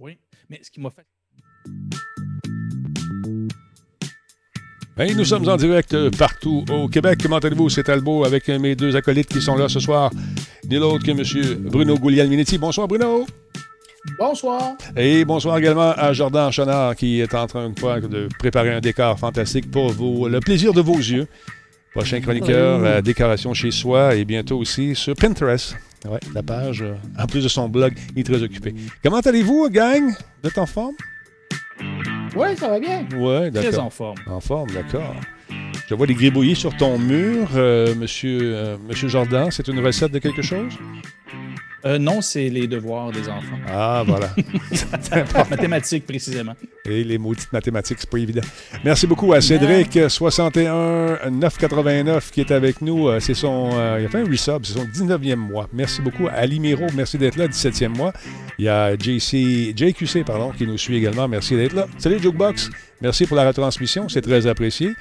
Oui, mais ce qui m'a fait. nous sommes en direct euh, partout au Québec. Comment allez-vous? C'est Talbot avec mes deux acolytes qui sont là ce soir. Ni l'autre que M. Bruno Gouliel-Minetti. Bonsoir, Bruno. Bonsoir. Et bonsoir également à Jordan Chenard qui est en train de préparer un décor fantastique pour vous, le plaisir de vos yeux. Prochain chroniqueur, la décoration chez soi et bientôt aussi sur Pinterest. Ouais, la page, euh, en plus de son blog, il est très occupé. Comment allez-vous, gang? Vous êtes en forme? Oui, ça va bien. Oui, d'accord. Très en forme. En forme, d'accord. Je vois des gribouillis sur ton mur, euh, monsieur, euh, monsieur Jordan. C'est une recette de quelque chose? Euh, non, c'est les devoirs des enfants. Ah, voilà. mathématiques, précisément. Et les maudites mathématiques, c'est pas évident. Merci beaucoup à Cédric, 61 989, qui est avec nous. C'est son, il a fait un resub, c'est son 19e mois. Merci beaucoup à Alimiro, merci d'être là, 17e mois. Il y a JC, JQC, pardon, qui nous suit également. Merci d'être là. Salut, Jukebox. Merci pour la retransmission, c'est très apprécié.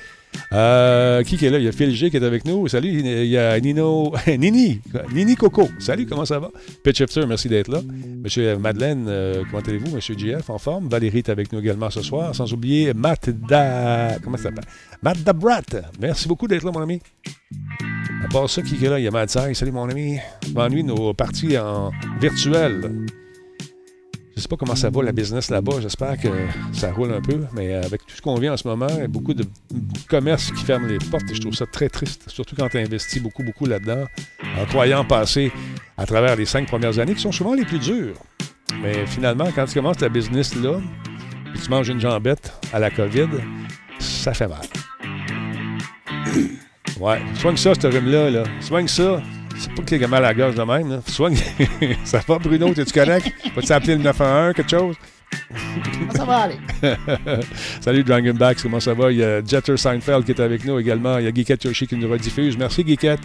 Euh, qui est là? Il y a Phil G qui est avec nous. Salut, il y a Nino, Nini, Nini Coco. Salut, comment ça va? Pitch merci d'être là. Monsieur Madeleine, euh, comment allez-vous? Monsieur JF, en forme. Valérie est avec nous également ce soir. Sans oublier Matt Da... Comment ça s'appelle? Matt Dabrat. Merci beaucoup d'être là, mon ami. À part ça, qui est là? Il y a Matt Salut, mon ami. Je m'ennuie nos parties en virtuel. Je ne sais pas comment ça va, la business là-bas. J'espère que ça roule un peu. Mais avec tout ce qu'on vit en ce moment, il y a beaucoup de commerces qui ferment les portes. Et je trouve ça très triste, surtout quand tu investis beaucoup, beaucoup là-dedans, en croyant passer à travers les cinq premières années, qui sont souvent les plus dures. Mais finalement, quand tu commences ta business là, et tu manges une jambette à la COVID, ça fait mal. Ouais, soigne ça, ce rhume-là. Là. Soigne ça. C'est pas que les mal à la gorge de même. Là. Soigne. ça va, Bruno? T'es-tu correct? Vas-tu appeler le 911, quelque chose? ça va aller. Salut Dragonbacks, comment ça va? Il y a Jetter Seinfeld qui est avec nous également. Il y a Geekette Yoshi qui nous rediffuse. Merci Geekette.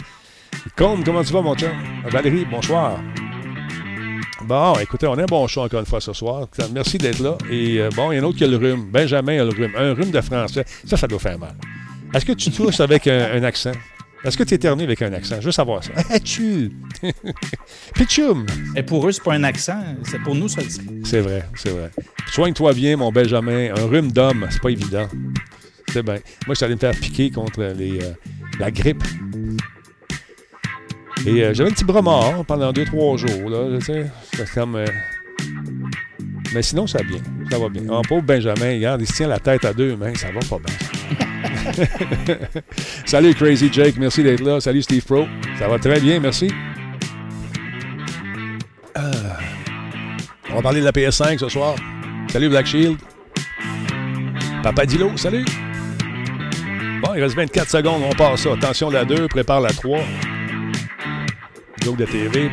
Combe, comment tu vas, mon chum? Valérie, bonsoir. Bon, écoutez, on a un bon show encore une fois ce soir. Merci d'être là. Et euh, bon, il y a un autre qui a le rhume. Benjamin a le rhume. Un rhume de français. Ça, ça doit faire mal. Est-ce que tu touches avec un accent? Est-ce que tu éternues avec un accent? Je veux savoir ça. tu Pichum! Et pour eux, c'est pas un accent. C'est pour nous, ça C'est vrai, c'est vrai. Soigne-toi bien, mon Benjamin. Un rhume d'homme, c'est pas évident. C'est bien. Moi, je suis allé me faire piquer contre les, euh, la grippe. Et euh, j'avais un petit bras mort pendant deux, trois jours. Là, C'était comme. Euh, mais sinon, ça va bien. Ça va bien. Un pauvre Benjamin, regarde, il se tient la tête à deux mains. Ça va pas bien. Salut Crazy Jake, merci d'être là. Salut Steve Pro. Ça va très bien, merci. Euh, on va parler de la PS5 ce soir. Salut Black Shield. Papa Dilo, salut. Bon, il reste 24 secondes, on passe ça. Attention la 2, prépare la 3. Joke de TV.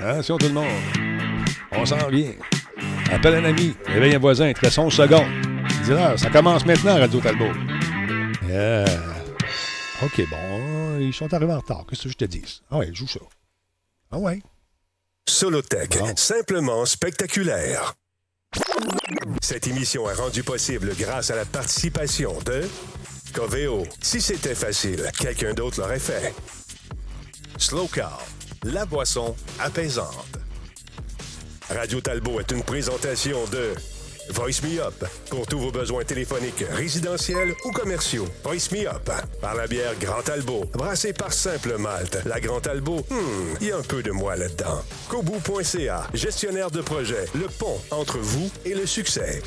Attention tout le monde. On s'en vient. Appelle un ami, réveille un voisin, 13 secondes ça commence maintenant, Radio Talbot. Yeah. OK, bon, ils sont arrivés en retard. Qu'est-ce que je te dis? Ah ouais, joue ça. Ah ouais. Solotech, simplement spectaculaire. Cette émission est rendue possible grâce à la participation de Coveo. Si c'était facile, quelqu'un d'autre l'aurait fait. Slow Car, la boisson apaisante. Radio Talbot est une présentation de Voice Me Up. Pour tous vos besoins téléphoniques, résidentiels ou commerciaux. Voice Me Up. Par la bière Grand Albo. Brassée par Simple Malte. La Grand Albo, hmm, il y a un peu de moi là-dedans. Kobu.ca. Gestionnaire de projet. Le pont entre vous et le succès.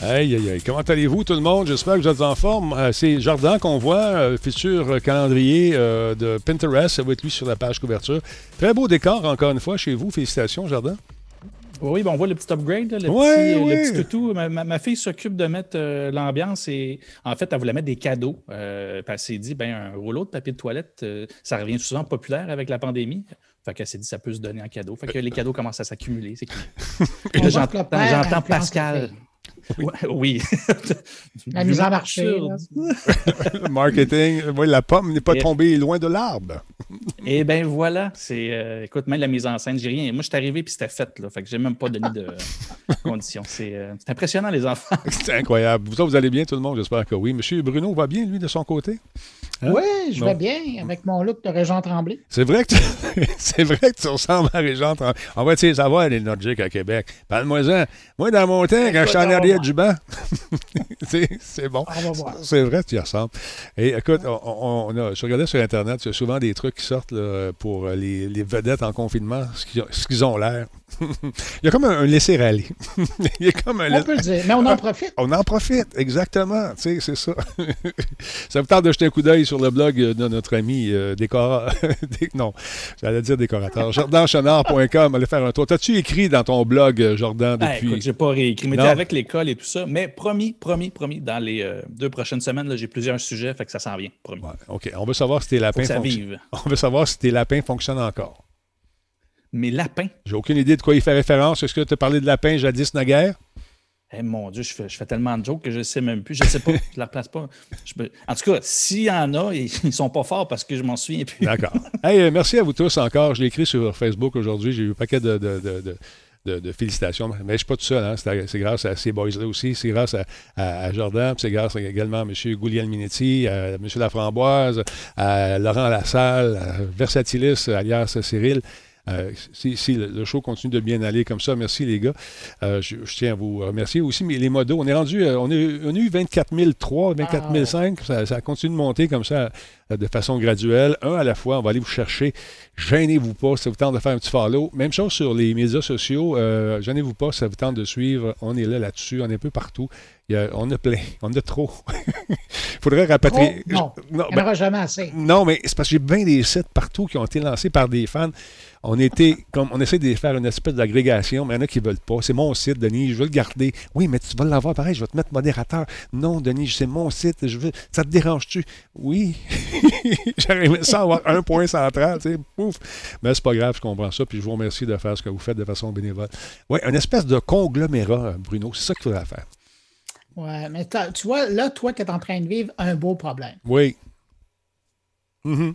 Aïe, aïe, aïe. Comment allez-vous, tout le monde? J'espère que vous êtes en forme. Euh, c'est Jardin qu'on voit, euh, futur calendrier euh, de Pinterest. Ça va être lui sur la page couverture. Très beau décor, encore une fois, chez vous. Félicitations, Jardin. Oui, ben on voit le petit upgrade, le, petit, le, toutou. Ma, fille s'occupe de mettre euh, l'ambiance et en fait, elle voulait mettre des cadeaux. Euh, elle s'est dit, ben, un rouleau de papier de toilette, euh, ça revient souvent populaire avec la pandémie. Fait qu'elle s'est dit, ça peut se donner en cadeau. Fait que les cadeaux commencent à s'accumuler. J'entends Pascal. Oui. La mise en marché. le marketing. Oui, la pomme n'est pas tombée loin de l'arbre. Et eh bien voilà. C'est, euh, écoute, même la mise en scène, j'ai rien. Moi, je suis arrivé puis c'était fait. Là, fait que j'ai même pas donné de conditions. Euh, c'est, impressionnant, les enfants. c'est incroyable. Vous, vous allez bien, tout le monde? J'espère que oui. Monsieur Bruno va bien, lui, de son côté? Hein? Oui, je vais bien avec mon look de Régent Tremblay. C'est vrai que tu... c'est vrai que tu ressembles à Régent Tremblay. On va essayer de savoir les Nordiques à Québec. Parle-moi-en. Moi, dans mon temps, quand Écoute, j'étais en arrière du banc, c'est, c'est bon. On va voir. C'est vrai, tu y ressembles. Et écoute, on, on- on a, je regardais sur Internet, il y a souvent des trucs qui sortent là, pour les, les vedettes en confinement, ce qu'ils, ce qu'ils ont l'air. il y a comme un, un laisser-aller. il y a comme un On peut le dire, mais on en profite. on en profite, exactement. Tu sais, c'est ça. ça vous tente de jeter un coup d'œil sur le blog de notre ami euh, décora... dé- Non, j'allais dire décorateur. jordanchenard.com. Allez faire un tour. T'as-tu écrit dans ton blog, euh, Jordan, Ah, depuis... écoute, j'ai pas réécrit, mais avec l'école et tout ça. Mais promis, promis, promis, dans les euh, deux prochaines semaines, là, j'ai plusieurs sujets, fait que ça s'en vient, promis. Ouais, OK. On veut savoir si tes lapins fonctionnent. On veut savoir si tes lapins fonctionnent encore. Mes lapins, J'ai aucune idée de quoi il fait référence. Est-ce que tu as parlé de lapins jadis naguère? Eh, mon Dieu, je fais, je fais tellement de jokes que je ne sais même plus. Je ne sais pas, je ne la replace pas. Peux- En tout cas, s'il y en a, ils ne sont pas forts parce que je m'en souviens plus. D'accord. hey, euh, merci à vous tous encore. Je l'ai écrit sur Facebook aujourd'hui. J'ai eu un paquet de, de- de- de- félicitations. Mais je ne suis pas tout seul. hein. C'est grâce à ces boys-là aussi. C'est grâce à, à- à Jordan. puis C'est grâce également à M. Gouliel-Minetti, à M. Laframboise, à Laurent Lassalle, à Versatilis, alias Cyril. Euh, si si le, le show continue de bien aller comme ça, merci les gars. Euh, je, je tiens à vous remercier aussi. Mais les modos, on est rendu, euh, on, a, eu- on a eu 24 003, 24 005. Ça, ça continue de monter comme ça de façon graduelle, un à la fois. On va aller vous chercher. Gênez-vous pas, ça vous tente de faire un petit follow. Même chose sur les médias sociaux. Euh, gênez-vous pas, ça vous tente de suivre. On est là là-dessus, on est un peu partout. Il y a- on a plein, on a trop. Il faudrait rapatrier. Trop? Non. Non, Il n'y ben, en aura jamais assez. non, mais c'est parce que j'ai bien des sites partout qui ont été lancés par des fans. On était comme on essaie de faire une espèce d'agrégation, mais il y en a qui veulent pas. C'est mon site, Denis, je veux le garder. Oui, mais tu vas l'avoir pareil, je vais te mettre modérateur. Non, Denis, c'est mon site, je veux. Ça te dérange-tu? Oui. Aimé ça avoir un point central, tu sais, pouf. Mais c'est pas grave, je comprends ça, puis je vous remercie de faire ce que vous faites de façon bénévole. Oui, une espèce de conglomérat, Bruno, c'est ça qu'il faudrait faire. Ouais, mais tu vois, là, toi, tu es en train de vivre un beau problème. Oui. Pen-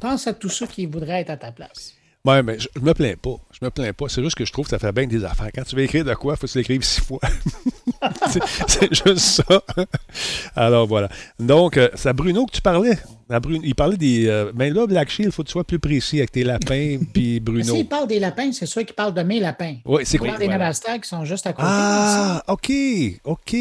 Pense à tous ceux qui voudraient être à ta place. Oui, mais je, je me plains pas. Je me plains pas. C'est juste que je trouve que ça fait bien des affaires. Quand tu veux écrire de quoi, il faut que tu l'écrives six fois. c'est, juste ça. Alors voilà. Donc, euh, c'est à Bruno que tu parlais. À Bruno, il parlait des. euh, mais là, Black Shield, il faut que tu sois plus précis avec tes lapins puis Mais Bruno. S'il parle des lapins, c'est sûr qu'il parle de mes lapins. Oui, c'est Il quoi? parle des voilà. Qui sont juste à côté. Ah, OK. OK.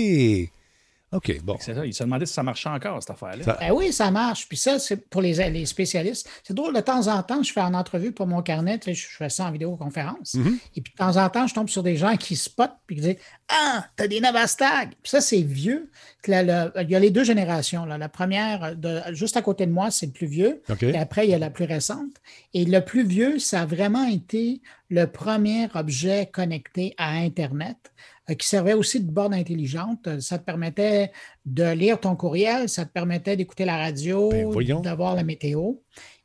OK, bon. C'est ça, il se demandait si ça marchait encore, cette affaire-là. Ça- Ben oui, ça marche. Puis ça, c'est pour les, les spécialistes. C'est drôle, de temps en temps, je fais en entrevue pour mon carnet, tu sais, je fais ça en vidéoconférence. Mhm. Et puis de temps en temps, je tombe sur des gens qui spotent puis qui disent Ah, t'as des Navastag. Puis ça, c'est vieux. La- il y a les deux générations. là. La première, de, juste à côté de moi, c'est le plus vieux. OK. Et après, il y a la plus récente. Et le plus vieux, ça a vraiment été le premier objet connecté à Internet qui servait aussi de borne intelligente. Euh, Ça te permettait de lire ton courriel, ça te permettait d'écouter la radio, Ben, d'avoir la météo.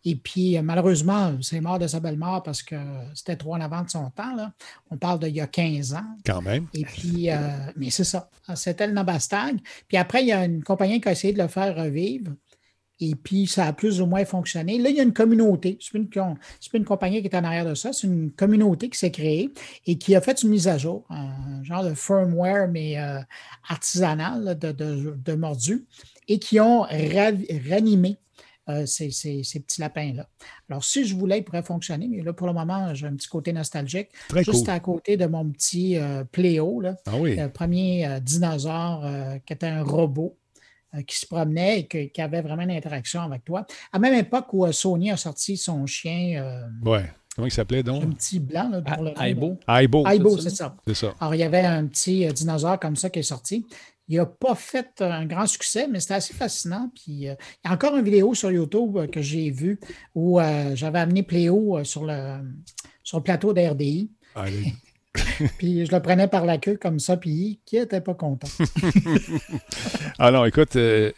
Et puis, euh, malheureusement, c'est mort de sa belle mort parce que c'était trop en avant de son temps. Là. On parle d'il y a 15 ans. Quand même. Et puis, euh, mais c'est ça. C'était le Nabastag. Puis après, il y a une compagnie qui a essayé de le faire revivre. Et puis, ça a plus ou moins fonctionné. Là, il y a une communauté. C'est pas une, com- c'est pas une compagnie qui est en arrière de ça. C'est une communauté qui s'est créée et qui a fait une mise à jour, un genre de firmware, mais euh, artisanal là, de, de, de mordu, et qui ont ranimé euh, ces, ces- ces petits lapins-là. Alors, si je voulais, il pourrait fonctionner, mais là, pour le moment, j'ai un petit côté nostalgique. Très Juste cool. à côté de mon petit euh, Pléo, là, Ah oui. le premier euh, dinosaure qui était un robot qui se promenait et que- qui avait vraiment une interaction avec toi. À la même époque où euh, Sony a sorti son chien, euh, Ouais. Comment il s'appelait un donc? petit blanc. Là, pour Aibo. Aibo. Aibo, c'est ça? c'est ça. C'est ça. Alors, il y avait un petit euh, dinosaure comme ça qui est sorti. Il n'a pas fait un grand succès, mais c'était assez fascinant. Puis, euh, il y a encore une vidéo sur YouTube euh, que j'ai vue où euh, j'avais amené Pléo euh, sur, le, sur le plateau d'RDI. Allez. Puis je le prenais par la queue comme ça, puis qui n'était pas content? Non, écoute, tu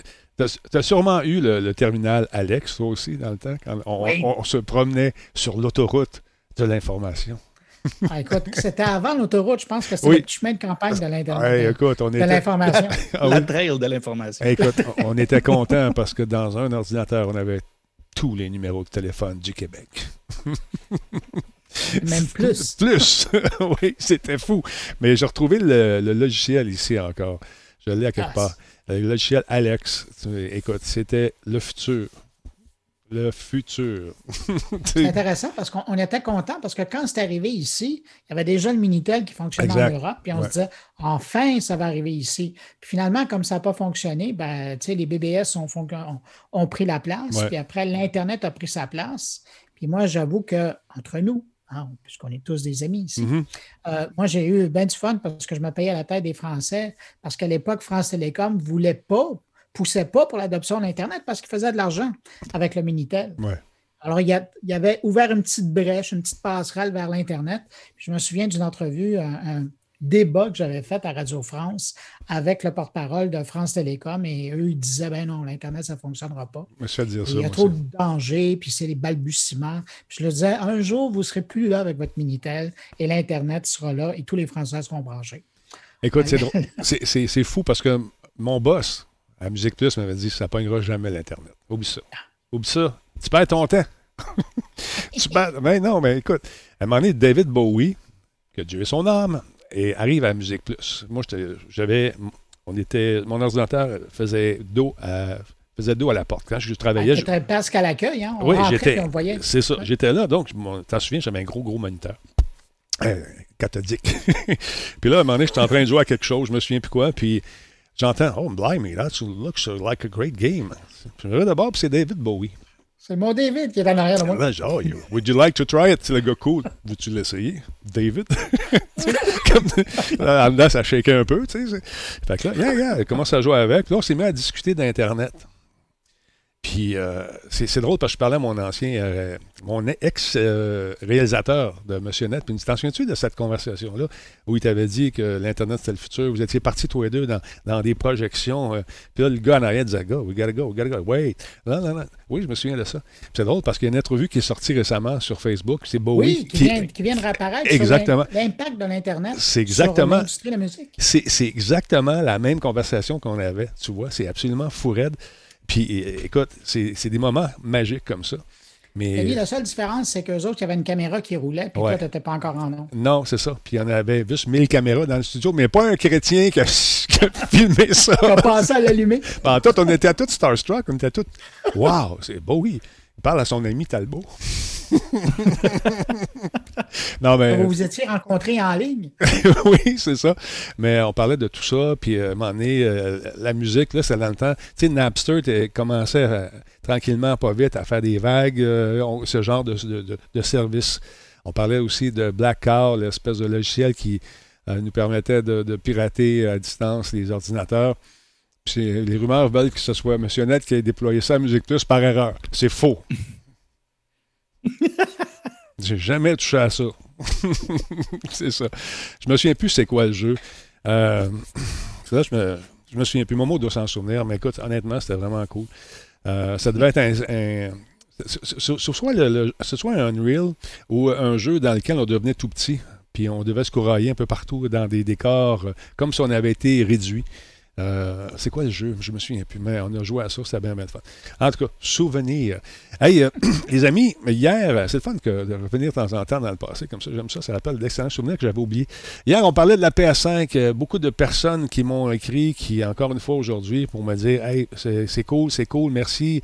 as, sûrement eu le, le terminal Alex, toi aussi, dans le temps, quand on, Oui. on- on se promenait sur l'autoroute de l'information. Ah, écoute, c'était avant l'autoroute, je pense que c'était Oui. le petit chemin de campagne de l'Internet. Hey, écoute, on de était, l'information. Ah la trail de l'information. Écoute, on était contents parce que dans un ordinateur, on avait tous les numéros de téléphone du Québec. Même plus. Plus! oui, c'était fou. Mais j'ai retrouvé le, le logiciel ici encore. Je l'ai à quelque Ah, part. le logiciel Alex. Écoute, c'était le futur. Le futur. c'est intéressant parce qu'on était content parce que quand c'est arrivé ici, il y avait déjà le Minitel qui fonctionnait en Europe, puis on se disait enfin ça va arriver ici. Puis finalement, comme ça n'a pas fonctionné, ben, les BBS ont, ont, pris la place, puis après l'Internet a pris sa place. Puis moi, j'avoue qu'entre nous, hein, puisqu'on est tous des amis ici. Mm-hmm. Euh, moi, j'ai eu bien du fun parce que je me payais à la tête des Français, parce qu'à l'époque, France Télécom ne voulait pas poussait pas pour l'adoption de l'Internet parce qu'il faisait de l'argent avec le Minitel. Alors, il y, avait ouvert une petite brèche, une petite passerelle vers l'Internet. Je me souviens d'une entrevue, un, débat que j'avais fait à Radio France avec le porte-parole de France Télécom et eux, ils disaient ben non, l'Internet, ça ne fonctionnera pas. il y a trop de dangers, puis c'est les balbutiements. Puis je leur disais un jour, vous ne serez plus là avec votre Minitel et l'Internet sera là et tous les Français seront branchés. Écoute, c'est fou parce que mon boss, à Musique Plus m'avait dit ça ne pognera jamais l'Internet. Oublie ça. Oublie ça. Tu perds ton temps. tu perds... Mais non, mais écoute, à un moment donné, David Bowie, que Dieu ait son âme, et arrive à Musique Plus. Moi, j'avais. On était. Mon ordinateur faisait dos à faisait dos à la porte. Quand je travaillais. Ah, presque à l'accueil, hein? On oui, j'étais. C'est ça. J'étais là, donc, t'en souviens, j'avais un gros, gros moniteur. Euh, cathodique. puis là, à un moment donné, j'étais en train de jouer à quelque chose, je me souviens plus quoi, puis J'entends, oh, blimey, that looks like a great game. Je regarde d'abord, c'est David Bowie. C'est mon David qui est en arrière de moi. oh, would you like to try it? C'est le gars cool. Veux-tu l'essayer? David? Comme, là, ça shaké un peu, tu sais. Fait que là, yeah, yeah, elle commence à jouer avec. Là, on s'est mis à discuter d'Internet. Puis euh, c'est drôle parce que je parlais à mon ancien, euh, mon ex-réalisateur de Monsieur Net. Puis t'en souviens-tu de cette conversation-là où il t'avait dit que l'Internet c'était le futur? Vous étiez partis tous les deux dans, des projections. Euh, puis là, le gars en arrière disait Go, we gotta go, we gotta go. Wait. Non, non, non. Oui, je me souviens de ça. C'est drôle parce qu'il y a une entrevue qui est sortie récemment sur Facebook. C'est Bowie. Oui, qui, vient, qui vient de réapparaître exactement. l'impact de l'Internet c'est exactement, sur l'industrie de la musique. C'est exactement la même conversation qu'on avait. Tu vois, c'est absolument fou raide. Puis écoute, c'est des moments magiques comme ça. Mais... la seule différence, c'est qu'eux autres, il y avait une caméra qui roulait, puis toi, tu n'étais pas encore en nom. Non, c'est ça. Puis il y en avait juste 1000 caméras dans le studio, mais pas un chrétien qui a, filmé ça. Qui a pensé à l'allumer. En tout, on était à tout starstruck, on était tous. Waouh, c'est beau, oui. Il parle à son ami Talbot. non, mais... Vous vous étiez rencontrés en ligne? oui, c'est ça. Mais on parlait de tout ça. Puis, à un moment donné, euh, la musique, là, c'est dans le temps. Tu sais, Napster commençait tranquillement, pas vite, à faire des vagues, euh, ce genre de, de, service. On parlait aussi de Black Car, l'espèce de logiciel qui euh, nous permettait de, pirater à distance les ordinateurs. Les rumeurs veulent que ce soit M. Net qui ait déployé ça à Musique Plus par erreur. C'est faux. J'ai jamais touché à ça. c'est ça. Je me souviens plus c'est quoi le jeu. Euh, là, je me, je me souviens plus. Momo doit s'en souvenir, mais écoute, honnêtement, c'était vraiment cool. Euh, ça devait être un. ce, soit le, ce soit un Unreal ou un jeu dans lequel on devenait tout petit, puis on devait se courailler un peu partout dans des décors, euh, comme si on avait été réduit. Euh, c'est quoi le jeu? Je me souviens plus, mais on a joué à ça, c'était bien, bien fun. En tout cas, souvenir. Hey, euh, les amis, hier, c'est le fun que de revenir de temps en temps dans le passé, comme ça, j'aime ça, ça rappelle d'excellents souvenirs que j'avais oubliés. Hier, on parlait de la PS5, euh, beaucoup de personnes qui m'ont écrit, qui, encore une fois aujourd'hui, pour me dire, hey, c'est cool, c'est cool, merci.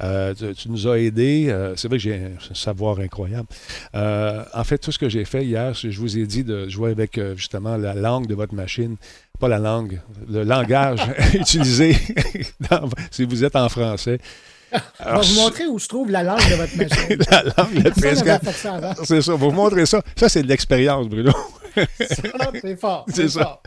tu, nous as aidés. c'est vrai que j'ai un savoir incroyable. en fait, tout ce que j'ai fait hier, je vous ai dit de jouer avec justement la langue de votre machine pas la langue, le langage utilisé si vous êtes en français. On va vous montrer où se trouve la langue de votre machine. la langue de PS4. C'est ça, vous montrer ça. Ça, c'est de l'expérience, Bruno. c'est fort. C'est ça.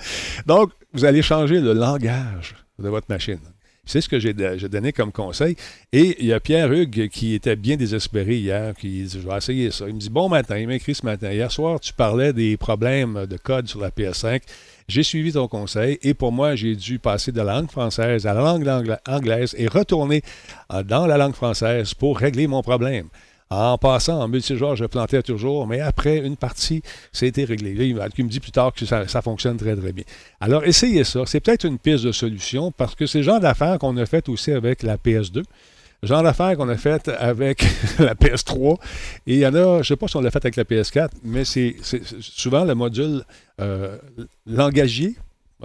Donc, vous allez changer le langage de votre machine. C'est ce que j'ai donné comme conseil. Et il y a Pierre Hugues qui était bien désespéré hier, qui dit Je vais essayer ça. Il me dit Bon matin, il m'écrit ce matin. Hier soir, tu parlais des problèmes de code sur la PS5. J'ai suivi ton conseil et pour moi, j'ai dû passer de la langue française à la langue anglaise et retourner euh, dans la langue française pour régler mon problème. En passant en multijoueur, je plantais toujours, mais après une partie, c'était réglé. il me dit plus tard que ça, fonctionne très, très bien. Alors, essayez ça. C'est peut-être une piste de solution parce que c'est le genre d'affaires qu'on a fait aussi avec la PS2 genre d'affaires qu'on a fait avec la PS3. Et il y en a, je ne sais pas si on l'a fait avec la PS4, mais c'est souvent le module euh.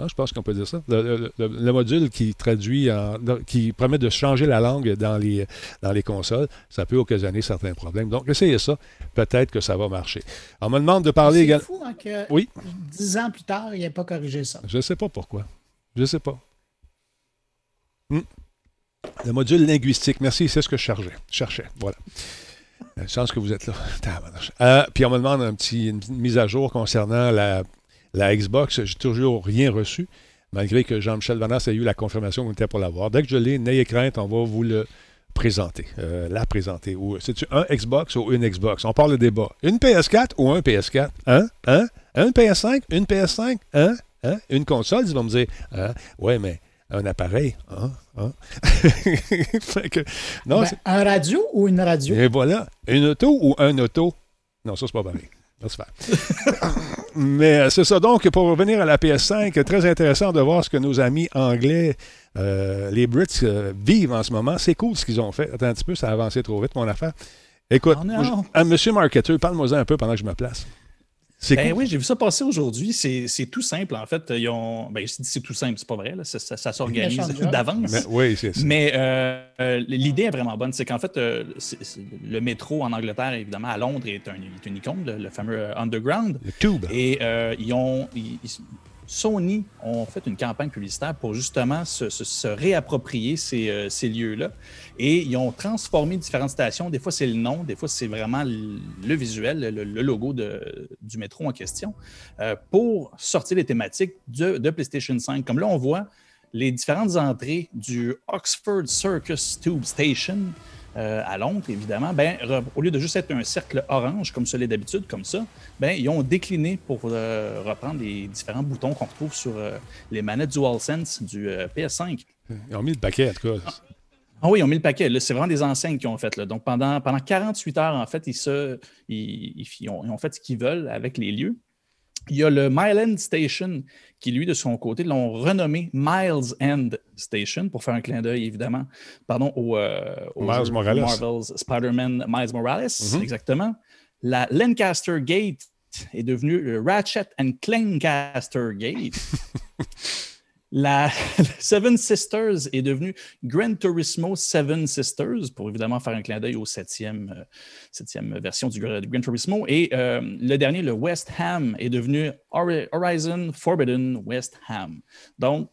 Je pense qu'on peut dire ça. Le, module qui traduit, qui permet de changer la langue dans les, dans les consoles, ça peut occasionner certains problèmes. Donc, essayez ça. Peut-être que ça va marcher. On me demande de parler également. C'est fou hein, que oui? dix ans plus tard, il n'ait pas corrigé ça. Je ne sais pas pourquoi. Je ne sais pas. Hmm. Le module linguistique. Merci, c'est ce que je cherchais. cherchais. Voilà. Euh, chance que vous êtes là. Euh, puis on me demande un petit, une mise à jour concernant la la Xbox, j'ai toujours rien reçu, malgré que Jean-Michel Vanas a eu la confirmation qu'on était pour l'avoir. Dès que je l'ai, n'ayez crainte, on va vous le présenter, euh, la présenter. C'est-tu un Xbox ou une Xbox? On parle de débat. Une PS4 ou un PS4? Hein? Hein? Un PS5? Une PS5? Hein? Hein? Une console? Ils vont me dire, hein? ouais, mais un appareil. Hein? Hein? non, ben, un radio ou une radio? Et voilà. Une auto ou un auto? Non, ça, c'est pas pareil. Mais euh, c'est ça. Donc, pour revenir à la PS5, très intéressant de voir ce que nos amis anglais, euh, les Brits, euh, vivent en ce moment. C'est cool ce qu'ils ont fait. Attends un petit peu, ça a avancé trop vite, mon affaire. Écoute, oh Monsieur Marketer, parle-moi un peu pendant que je me place. Ben oui, j'ai vu ça passer aujourd'hui. C'est tout simple, en fait. Ils ont... ben, c'est tout simple, c'est pas vrai. Ça, s'organise d'avance. Mais, oui, c'est ça. Mais euh, euh, l'idée est vraiment bonne. C'est qu'en fait, euh, le métro en Angleterre, évidemment, à Londres, est, un, une icône, le, fameux Underground. Le tube. Et ils ont. Sony ont fait une campagne publicitaire pour justement se, réapproprier ces, ces lieux-là. Et ils ont transformé différentes stations. Des fois, c'est le nom, des fois, c'est vraiment le, visuel, le, logo de, du métro en question, euh, pour sortir les thématiques de, PlayStation 5. Comme là, on voit les différentes entrées du Oxford Circus Tube Station. Euh, à Londres, évidemment, ben, au lieu de juste être un cercle orange comme ça l'est d'habitude, comme ça, ben, ils ont décliné pour euh, reprendre les différents boutons qu'on retrouve sur les manettes DualSense du PS5. Ils ont mis le paquet, en tout cas. Ah oui, ils ont mis le paquet. C'est vraiment des enseignes qu'ils ont fait. Là. Donc, pendant, pendant 48 heures, en fait, ils, se, ils, ont, fait ce qu'ils veulent avec les lieux. Il y a le Mile End Station qui, lui, de son côté, l'ont renommé Miles End Station pour faire un clin d'œil, évidemment, pardon, au, euh, Miles Morales. Marvel's Spider-Man Miles Morales, mm-hmm. exactement. La Lancaster Gate est devenue le Ratchet and Clancaster Gate. La Seven Sisters est devenue Gran Turismo Seven Sisters pour évidemment faire un clin d'œil au septième, euh, septième version du Gran Turismo. Et euh, le dernier, le West Ham, est devenu Horizon Forbidden West Ham. Donc,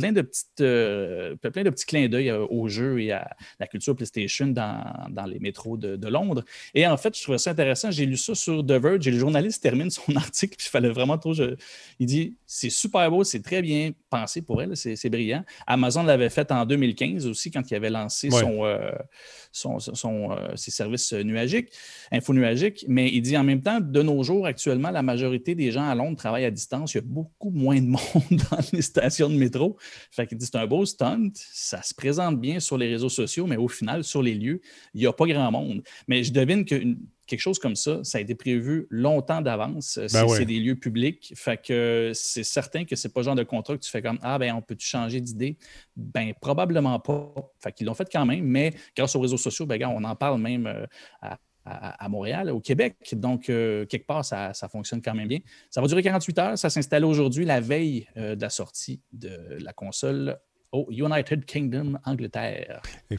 plein de, petites, euh, plein de petits clins d'œil euh, au jeu et à la culture PlayStation dans, les métros de, Londres. Et en fait, je trouvais ça intéressant. J'ai lu ça sur The Verge et le journaliste termine son article. Puis il fallait vraiment trop. il dit c'est super beau, c'est très bien pensé pour elle, c'est brillant. Amazon l'avait fait en 2015 aussi quand il avait lancé son, euh, son, ses services nuagiques, info nuagiques. Mais il dit en même temps, de nos jours, actuellement, la majorité des gens à Londres travaillent à distance. Il y a beaucoup moins de monde dans les stations de métro. Fait qu'il dit c'est un beau stunt, ça se présente bien sur les réseaux sociaux, mais au final, sur les lieux, il n'y a pas grand monde. Mais je devine que quelque chose comme ça, ça a été prévu longtemps d'avance. Ben c'est des lieux publics. Fait que c'est certain que c'est pas le genre de contrat que tu fais comme Ah ben on peut-tu changer d'idée? Ben probablement pas. Fait qu'ils l'ont fait quand même, mais grâce aux réseaux sociaux, ben on en parle même euh, à à, Montréal, au Québec. Donc, euh, quelque part, ça, fonctionne quand même bien. Ça va durer 48 heures. Ça s'installe aujourd'hui, la veille euh, de la sortie de la console au United Kingdom, Angleterre. Et,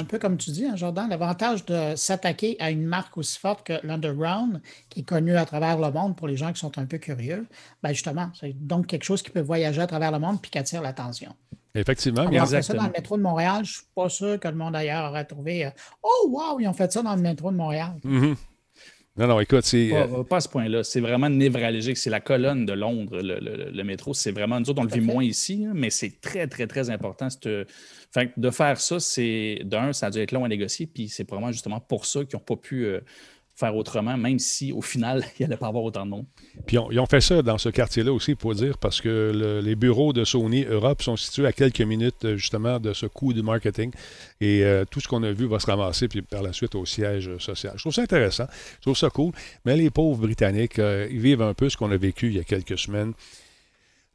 un peu comme tu dis, hein, Jordan, l'avantage de s'attaquer à une marque aussi forte que l'Underground, qui est connue à travers le monde pour les gens qui sont un peu curieux, ben justement, c'est donc quelque chose qui peut voyager à travers le monde puis qui attire l'attention. Effectivement. Ils ont fait ça dans le métro de Montréal. Je ne suis pas sûr que le monde ailleurs aurait trouvé euh, Oh, wow, ils ont fait ça dans le métro de Montréal. Mm-hmm. Non, non, écoute, c'est. Pas, à ce point-là. C'est vraiment névralgique. C'est la colonne de Londres, le, métro. C'est vraiment. Nous autres, on le vit moins ici, hein, mais c'est très, très, très important. Fait de faire ça, c'est. D'un, ça a dû être long à négocier, puis c'est probablement justement pour ça qu'ils n'ont pas pu. Euh, faire autrement, même si au final, il n'y allait pas avoir autant de monde. Puis ils ont fait ça dans ce quartier-là aussi, pour dire, parce que les bureaux de Sony Europe sont situés à quelques minutes euh, justement de ce coup du marketing. Et euh, tout ce qu'on a vu va se ramasser, puis par la suite au siège social. Je trouve ça intéressant, je trouve ça cool. Mais les pauvres Britanniques, euh, ils vivent un peu ce qu'on a vécu il y a quelques semaines.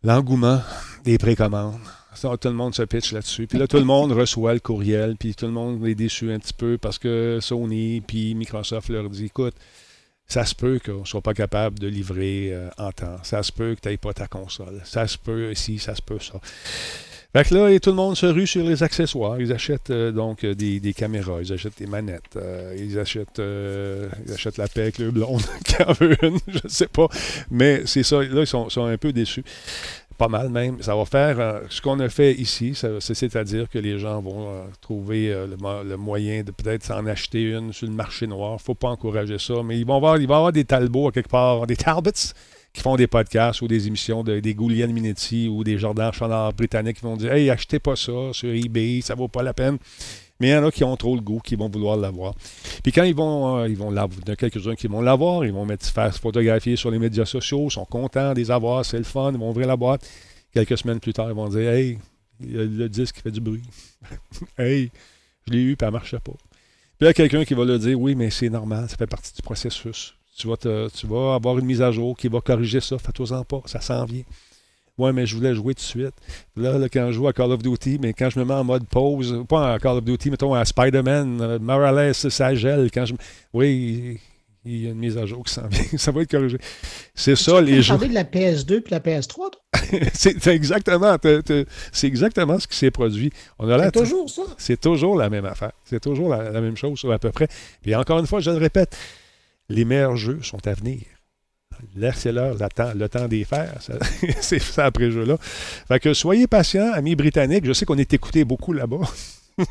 L'engouement des précommandes tout le monde se pitch là-dessus. Puis là, tout le monde reçoit le courriel, puis tout le monde est déçu un petit peu parce que Sony puis Microsoft leur dit écoute, ça se peut qu'on ne soit pas capable de livrer en temps. Ça se peut que tu n'aies pas ta console. Ça se peut ici, ça se peut ça. Fait que là, et tout le monde se rue sur les accessoires. Ils achètent euh, donc euh, des, caméras, ils achètent des manettes, euh, ils, achètent, ils achètent la paix avec le blonde qui en veut une, je ne sais pas. Mais c'est ça, là, ils sont, un peu déçus. Pas mal même. Ça va faire ce qu'on a fait ici, c'est-à-dire que les gens vont trouver le, moyen de peut-être s'en acheter une sur le marché noir. Faut pas encourager ça, mais ils vont voir, il va y avoir des talbots à quelque part, des talbots qui font des podcasts ou des émissions de, des Goulian Minetti ou des Jordan Chandler britanniques qui vont dire Hey, achetez pas ça sur eBay, ça vaut pas la peine. Mais il y en a qui ont trop le goût, qui vont vouloir l'avoir. Puis quand ils vont, euh, ils vont l'avoir, il y en a quelques-uns qui vont l'avoir, ils vont mettre, faire se photographier sur les médias sociaux, sont contents de les avoir, c'est le fun, ils vont ouvrir la boîte. Quelques semaines plus tard, ils vont dire Hey, le disque fait du bruit. hey, je l'ai eu, puis elle ne marchait pas. Puis il y a quelqu'un qui va le dire Oui, mais c'est normal, ça fait partie du processus. Tu vas, tu vas avoir une mise à jour qui va corriger ça. Fais-toi-en pas, ça s'en vient. Ouais, mais je voulais jouer tout de suite. Là, quand je joue à Call of Duty, mais quand je me mets en mode pause, pas à Call of Duty, mettons à Spider-Man, euh, Morales, ça gèle. Quand je... Oui, il y a une mise à jour qui s'en vient. ça va être corrigé. C'est ça, les jeux. de la PS2 puis la PS3, c'est exactement, c'est exactement ce qui s'est produit. C'est toujours ça. C'est toujours la même affaire. C'est toujours la, la, même chose, à peu près. Puis encore une fois, je le répète, les meilleurs jeux sont à venir. L'heure, le temps des fers. C'est ça après-jeu-là. Fait que soyez patients, amis britanniques. Je sais qu'on est écoutés beaucoup là-bas.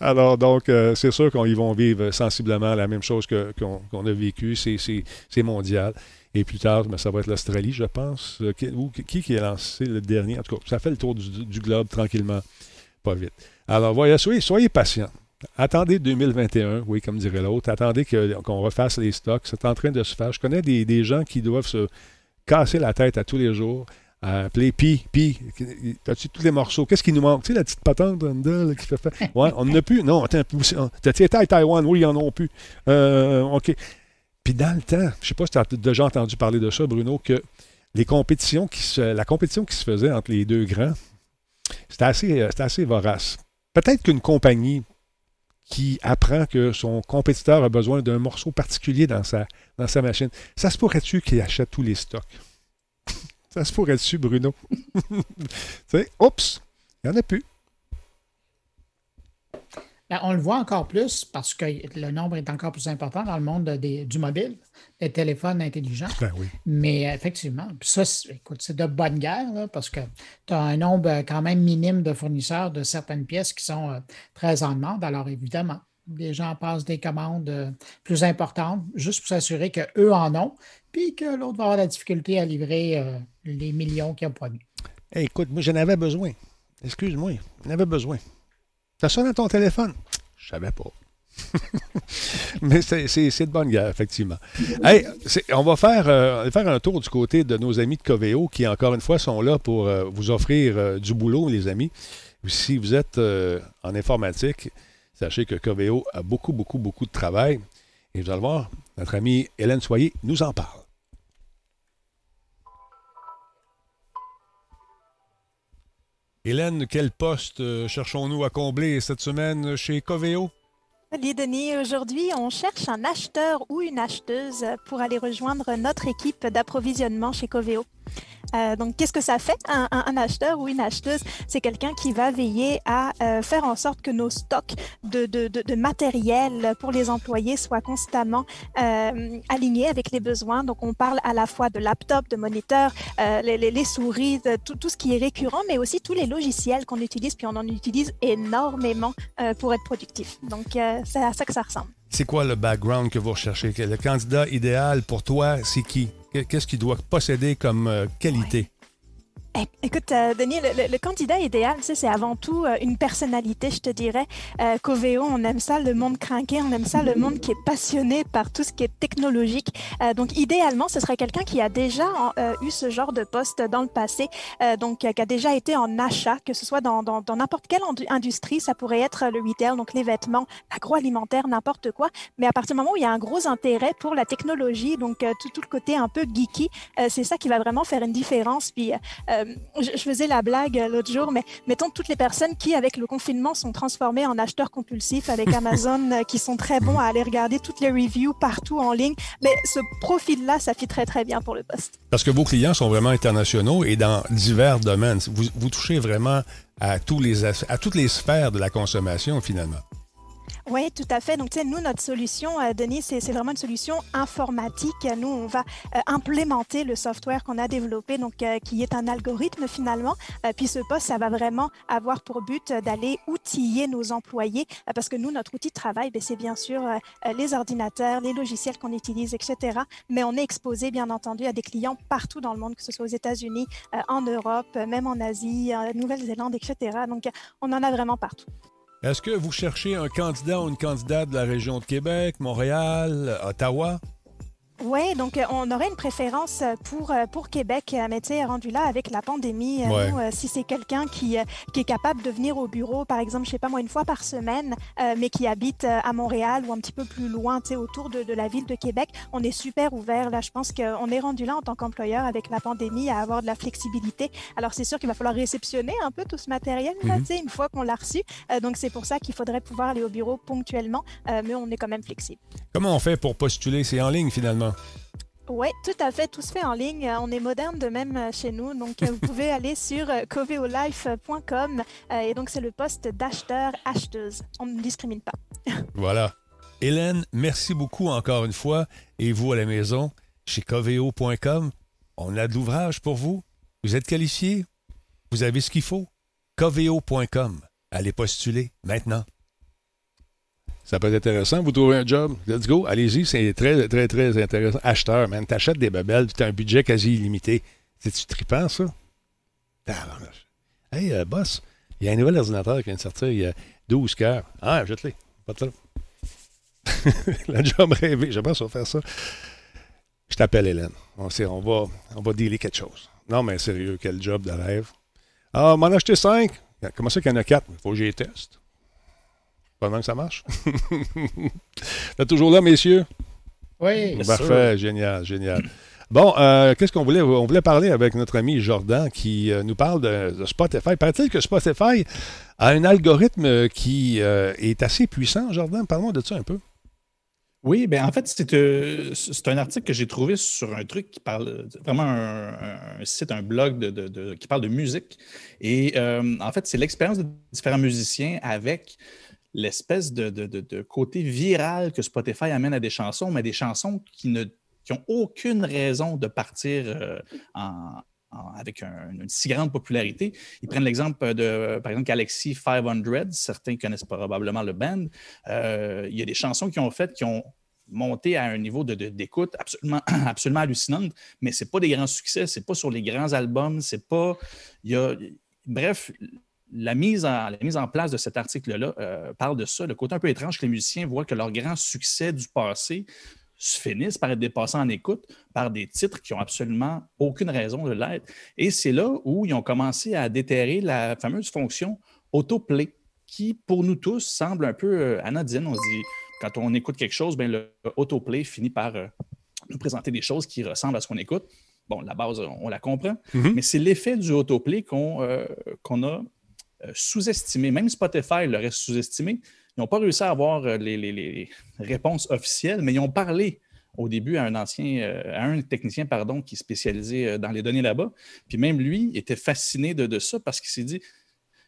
Alors, donc, euh, c'est sûr qu'ils vont vivre sensiblement la même chose qu'on a vécu. C'est mondial. Et plus tard, ben, ça va être l'Australie, je pense. Euh, qui, qui, a lancé le dernier? En tout cas, ça fait le tour du, globe tranquillement, pas vite. Alors, voyez, soyez, soyez patients. Attendez 2021, oui, comme dirait l'autre. Attendez qu'on refasse les stocks. C'est en train de se faire. Je connais des, gens qui doivent se casser la tête à tous les jours appeler Pi, Pi, as-tu tous les morceaux? Qu'est-ce qui nous manque? Tu sais, la petite patente là, qui fait faire? Ouais, on n'en a plus. Non, attends, t'as été à Taïwan? Oui, ils en ont plus. Euh, OK. Puis dans le temps, je ne sais pas si tu as déjà entendu parler de ça, Bruno, que les compétitions qui se, la compétition qui se faisait entre les deux grands, c'était assez, euh, assez vorace. Peut-être qu'une compagnie qui apprend que son compétiteur a besoin d'un morceau particulier dans sa, machine. Ça se pourrait-tu qu'il achète tous les stocks? ça se pourrait-tu, Bruno? oups, il n'y en a plus. Ben, on le voit encore plus parce que le nombre est encore plus important dans le monde du mobile, des téléphones intelligents. Ben oui. Mais effectivement, ça, écoute, c'est de bonne guerre parce que tu as un nombre euh, quand même minime de fournisseurs de certaines pièces qui sont euh, très en demande. Alors évidemment, les gens passent des commandes euh, plus importantes juste pour s'assurer qu'eux en ont, puis que l'autre va avoir la difficulté à livrer les millions qu'ils ont promis. écoute, moi, j'en avais besoin. Excuse-moi, j'en avais besoin. Ça sonne à ton téléphone? Je savais pas. Mais c'est de bonne guerre, effectivement. On va faire, euh, faire un tour du côté de nos amis de Coveo qui, encore une fois, sont là pour euh, vous offrir euh, du boulot, les amis. Si vous êtes en informatique, sachez que Coveo a beaucoup, beaucoup, beaucoup de travail. Et vous allez voir, notre amie Hélène Soyer nous en parle. Hélène, quel poste euh, cherchons-nous à combler cette semaine chez Coveo? Salut Denis, aujourd'hui on cherche un acheteur ou une acheteuse pour aller rejoindre notre équipe d'approvisionnement chez Coveo. Euh, donc, qu'est-ce que ça fait un, acheteur ou une acheteuse? C'est quelqu'un qui va veiller à euh, faire en sorte que nos stocks de, matériel pour les employés soient constamment euh, alignés avec les besoins. Donc, on parle à la fois de laptop, de moniteur, les, souris, tout, ce qui est récurrent, mais aussi tous les logiciels qu'on utilise, puis on en utilise énormément pour être productif. Donc, c'est à ça que ça ressemble. C'est quoi le background que vous recherchez? Le candidat idéal pour toi, c'est qui? Qu'est-ce qu'il doit posséder comme euh, qualité? Eh, écoute, euh, Denis, le, candidat idéal, c'est avant tout euh, une personnalité, je te dirais. Euh, Coveo, on aime ça, le monde craqué, on aime ça, le monde qui est passionné par tout ce qui est technologique. donc, idéalement, ce serait quelqu'un qui a déjà eu ce genre de poste dans le passé, donc qui a déjà été en achat, que ce soit dans n'importe quelle industrie, ça pourrait être le retail, donc les vêtements, l'agroalimentaire, n'importe quoi. Mais à partir du moment où il y a un gros intérêt pour la technologie, donc tout, tout le côté un peu geeky, c'est ça qui va vraiment faire une différence. Puis je, faisais la blague l'autre jour, mais mettons toutes les personnes qui, avec le confinement, sont transformées en acheteurs compulsifs avec Amazon, qui sont très bons à aller regarder toutes les reviews partout en ligne. Mais ce profil-là, ça fit très, très bien pour le poste. Parce que vos clients sont vraiment internationaux et dans divers domaines. Vous, vous touchez vraiment à, tous les, à toutes les sphères de la consommation, finalement. Oui, tout à fait. Donc, tu sais, nous, notre solution, euh, Denis, c'est vraiment une solution informatique. Nous, on va euh, implémenter le software qu'on a développé, donc euh, qui est un algorithme finalement. puis ce poste, ça va vraiment avoir pour but d'aller outiller nos employés, parce que nous, notre outil de travail, ben, c'est bien sûr les ordinateurs, les logiciels qu'on utilise, etc. Mais on est exposé, bien entendu, à des clients partout dans le monde, que ce soit aux États-Unis, en Europe, même en Asie, Nouvelle-Zélande, etc. Donc, on en a vraiment partout. Est-ce que vous cherchez un candidat ou une candidate de la région de Québec, Montréal, Ottawa? Oui, donc euh, on aurait une préférence euh, pour, euh, pour Québec, mais tu sais, rendu là avec la pandémie, si c'est quelqu'un qui, qui est capable de venir au bureau, par exemple, je sais pas moi, une fois par semaine, mais qui habite à Montréal ou un petit peu plus loin, tu sais, autour de, de, la ville de Québec, on est super ouvert. Là, je pense qu'on est rendu là en tant qu'employeur avec la pandémie à avoir de la flexibilité. Alors, c'est sûr qu'il va falloir réceptionner un peu tout ce matériel, mhm. tu sais, une fois qu'on l'a reçu. donc, c'est pour ça qu'il faudrait pouvoir aller au bureau ponctuellement, mais on est quand même flexible. Comment on fait pour postuler? C'est en ligne, finalement? Oui, tout à fait. Tout se fait en ligne. On est moderne de même euh, chez nous. Donc, euh, vous pouvez aller sur euh, coveolife.com et donc c'est le poste d'acheteur, acheteuse. On ne discrimine pas. voilà. Hélène, merci beaucoup encore une fois. Et vous à la maison, chez coveo.com, on a de l'ouvrage pour vous. Vous êtes qualifié? Vous avez ce qu'il faut? coveo.com. Allez postuler maintenant. Ça peut être intéressant. Vous trouvez un job, let's go, allez-y, c'est très, très, très intéressant. Acheteur, man, t'achètes des babelles, tu as un budget quasi illimité. C'est-tu trippant, ça? Hey, euh, boss, il y a un nouvel ordinateur qui vient de sortir il y a 12 cœurs. Ah, jette-les. Pas de La job rêvée, j'aimerais ça faire ça. Je t'appelle Hélène. On, on, va, on va dealer quelque chose. Non, mais sérieux, quel job de rêve. Ah, m'en acheter 5. Comment ça qu'il y en a 4? Il faut que j'y teste. Pendant que ça marche. Vous êtes toujours là, messieurs? Oui. Parfait, génial, génial. Bon, euh, qu'est-ce qu'on voulait? On voulait parler avec notre ami Jordan qui euh, nous parle de, Spotify. Paraît-il que Spotify a un algorithme qui euh, est assez puissant, Jordan? Parle-moi de ça un peu. Oui, ben en fait, c'est un article que j'ai trouvé sur un truc qui parle, vraiment un, site, un blog de, qui parle de musique. Et en fait, c'est l'expérience de différents musiciens avec l'espèce de, côté viral que Spotify amène à des chansons, mais des chansons qui ne ont aucune raison de partir euh, avec une si grande popularité. Ils prennent l'exemple de, par exemple, Galaxy 500. Certains connaissent probablement le band. Euh, il y a des chansons qu'ils ont faites qui ont monté à un niveau d'écoute absolument, absolument hallucinante, mais ce n'est pas des grands succès, ce n'est pas sur les grands albums, c'est pas. Il y a, bref, la mise, en, la mise en place de cet article-là euh, parle de ça, le côté un peu étrange que les musiciens voient que leurs grands succès du passé se finissent par être dépassés en écoute par des titres qui n'ont absolument aucune raison de l'être. Et c'est là où ils ont commencé à déterrer la fameuse fonction autoplay, qui pour nous tous semble un peu euh, anodine. On se dit, quand on écoute quelque chose, ben, le autoplay finit par euh, nous présenter des choses qui ressemblent à ce qu'on écoute. Bon, la base, on la comprend, mm-hmm. mais c'est l'effet du autoplay qu'on a sous-estimé. Même Spotify l'aurait sous-estimé. Ils n'ont pas réussi à avoir euh, les, réponses officielles, mais ils ont parlé au début à un ancien, euh, à un technicien pardon, qui est spécialisé dans les données là-bas. Puis même lui était fasciné de ça parce qu'il s'est dit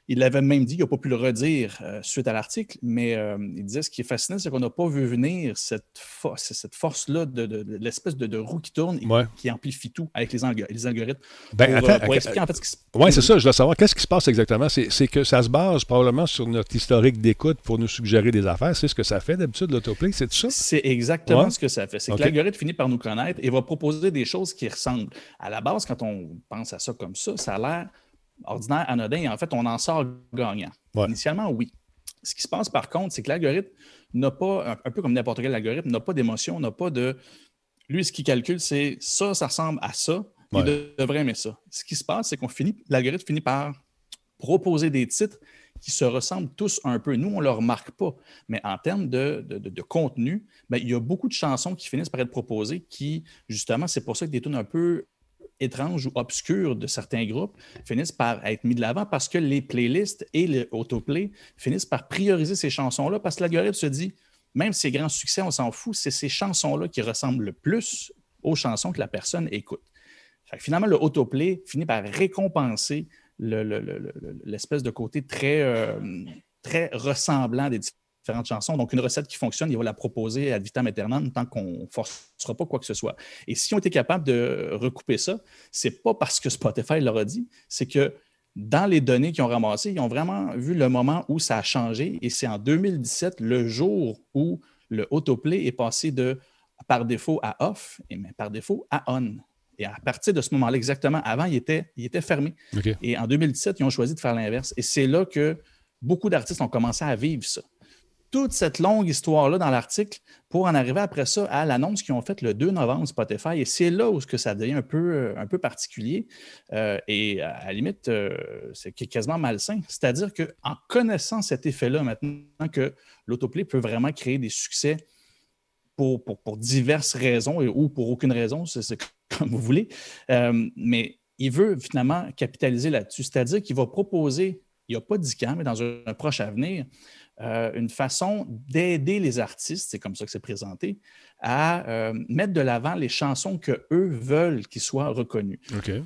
il l'avait même dit, il n'a pas pu le redire euh, suite à l'article, mais euh, il disait ce qui est fascinant, c'est qu'on n'a pas vu venir cette, force, cette force-là de, l'espèce de, roue qui tourne et qui amplifie tout avec les, algorithmes. Ben, pour, attends, expliquer en fait ce qui se Oui, c'est ça, je dois savoir. Qu'est-ce qui se passe exactement? C'est que ça se base probablement sur notre historique d'écoute pour nous suggérer des affaires. C'est ce que ça fait d'habitude, l'autoplay, c'est ça? C'est exactement ce que ça fait. C'est que l'algorithme finit par nous connaître et va proposer des choses qui ressemblent. À la base, quand on pense à ça comme ça, ça a l'air ordinaire, anodin, et en fait, on en sort gagnant. Initialement, oui. Ce qui se passe par contre, c'est que l'algorithme n'a pas, un, peu comme n'importe quel algorithme, n'a pas d'émotion, n'a pas de. Lui, ce qu'il calcule, c'est ça, ça ressemble à ça, il devrait aimer ça. Ce qui se passe, c'est qu'on finit, l'algorithme finit par proposer des titres qui se ressemblent tous un peu. Nous, on ne le remarque pas. Mais en termes de, contenu, ben, il y a beaucoup de chansons qui finissent par être proposées qui, justement, c'est pour ça que des tunes un peu étranges ou obscures de certains groupes finissent par être mis de l'avant parce que les playlists et le autoplay finissent par prioriser ces chansons-là parce que l'algorithme se dit, même ces grands succès, on s'en fout, c'est ces chansons-là qui ressemblent le plus aux chansons que la personne écoute. finalement, le autoplay finit par récompenser l'espèce de côté très, euh, très ressemblant des différentes chansons. Donc, une recette qui fonctionne, il va la proposer à vitam aeternam tant qu'on ne forcera pas quoi que ce soit. Et si on était capable de recouper ça, c'est pas parce que Spotify leur a dit, c'est que dans les données qu'ils ont ramassées, ils ont vraiment vu le moment où ça a changé. Et c'est en 2017, le jour où le autoplay est passé de par défaut à off, et mais par défaut à on. Et à partir de ce moment-là, exactement, avant, il était, il était fermé. Et en 2017, ils ont choisi de faire l'inverse. Et c'est là que beaucoup d'artistes ont commencé à vivre ça toute cette longue histoire-là dans l'article pour en arriver après ça à l'annonce qu'ils ont faite le 2 novembre Spotify. Et c'est là où que ça devient un peu, euh, un peu particulier euh, et à la limite, euh, c'est quasiment malsain. C'est-à-dire qu'en connaissant cet effet-là, maintenant que l'autoplay peut vraiment créer des succès pour, pour, diverses raisons ou pour aucune raison, c'est comme vous voulez, mais il veut finalement capitaliser là-dessus. C'est-à-dire qu'il va proposer, il n'y a pas 10 ans, mais dans un proche avenir, euh, une façon d'aider les artistes, c'est comme ça que c'est présenté, à euh, mettre de l'avant les chansons qu'eux veulent qu'ils soient reconnues.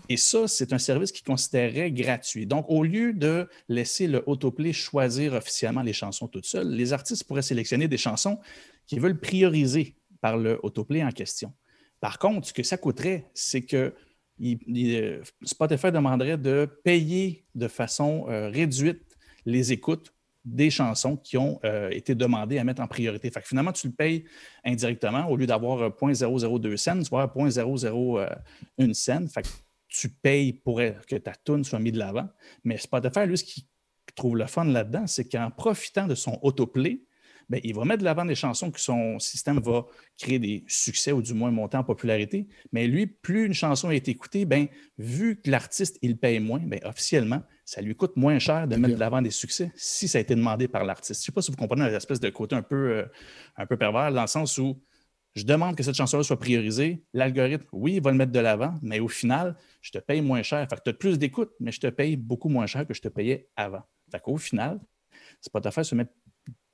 Et ça, c'est un service qu'ils considéraient gratuit. Donc, au lieu de laisser le autoplay choisir officiellement les chansons toutes seules, les artistes pourraient sélectionner des chansons qu'ils veulent prioriser par le autoplay en question. Par contre, ce que ça coûterait, c'est que euh, Spotify demanderait de payer de façon réduite les écoutes des chansons qui ont euh, été demandées à mettre en priorité. Fait finalement, tu le payes indirectement. Au lieu d'avoir 0.002 cents, tu vas avoir 0.001 cent. Fait que tu payes pour que ta tune soit mise de l'avant. Mais Spotify, lui, ce qui trouve le fun là-dedans, c'est qu'en profitant de son autoplay, ben, il va mettre de l'avant des chansons que son système va créer des succès ou du moins monter en popularité. Mais lui, plus une chanson est écoutée, ben, vu que l'artiste, il paye moins, ben, officiellement, ça lui coûte moins cher de mettre de l'avant des succès si ça a été demandé par l'artiste. Je ne sais pas si vous comprenez l'espèce de côté un peu, euh, un peu pervers, dans le sens où je demande que cette chanson-là soit priorisée. L'algorithme, oui, il va le mettre de l'avant, mais au final, je te paye moins cher. Fait que tu as plus d'écoute, mais je te paye beaucoup moins cher que je te payais avant. Fait qu'au final, Spotify se met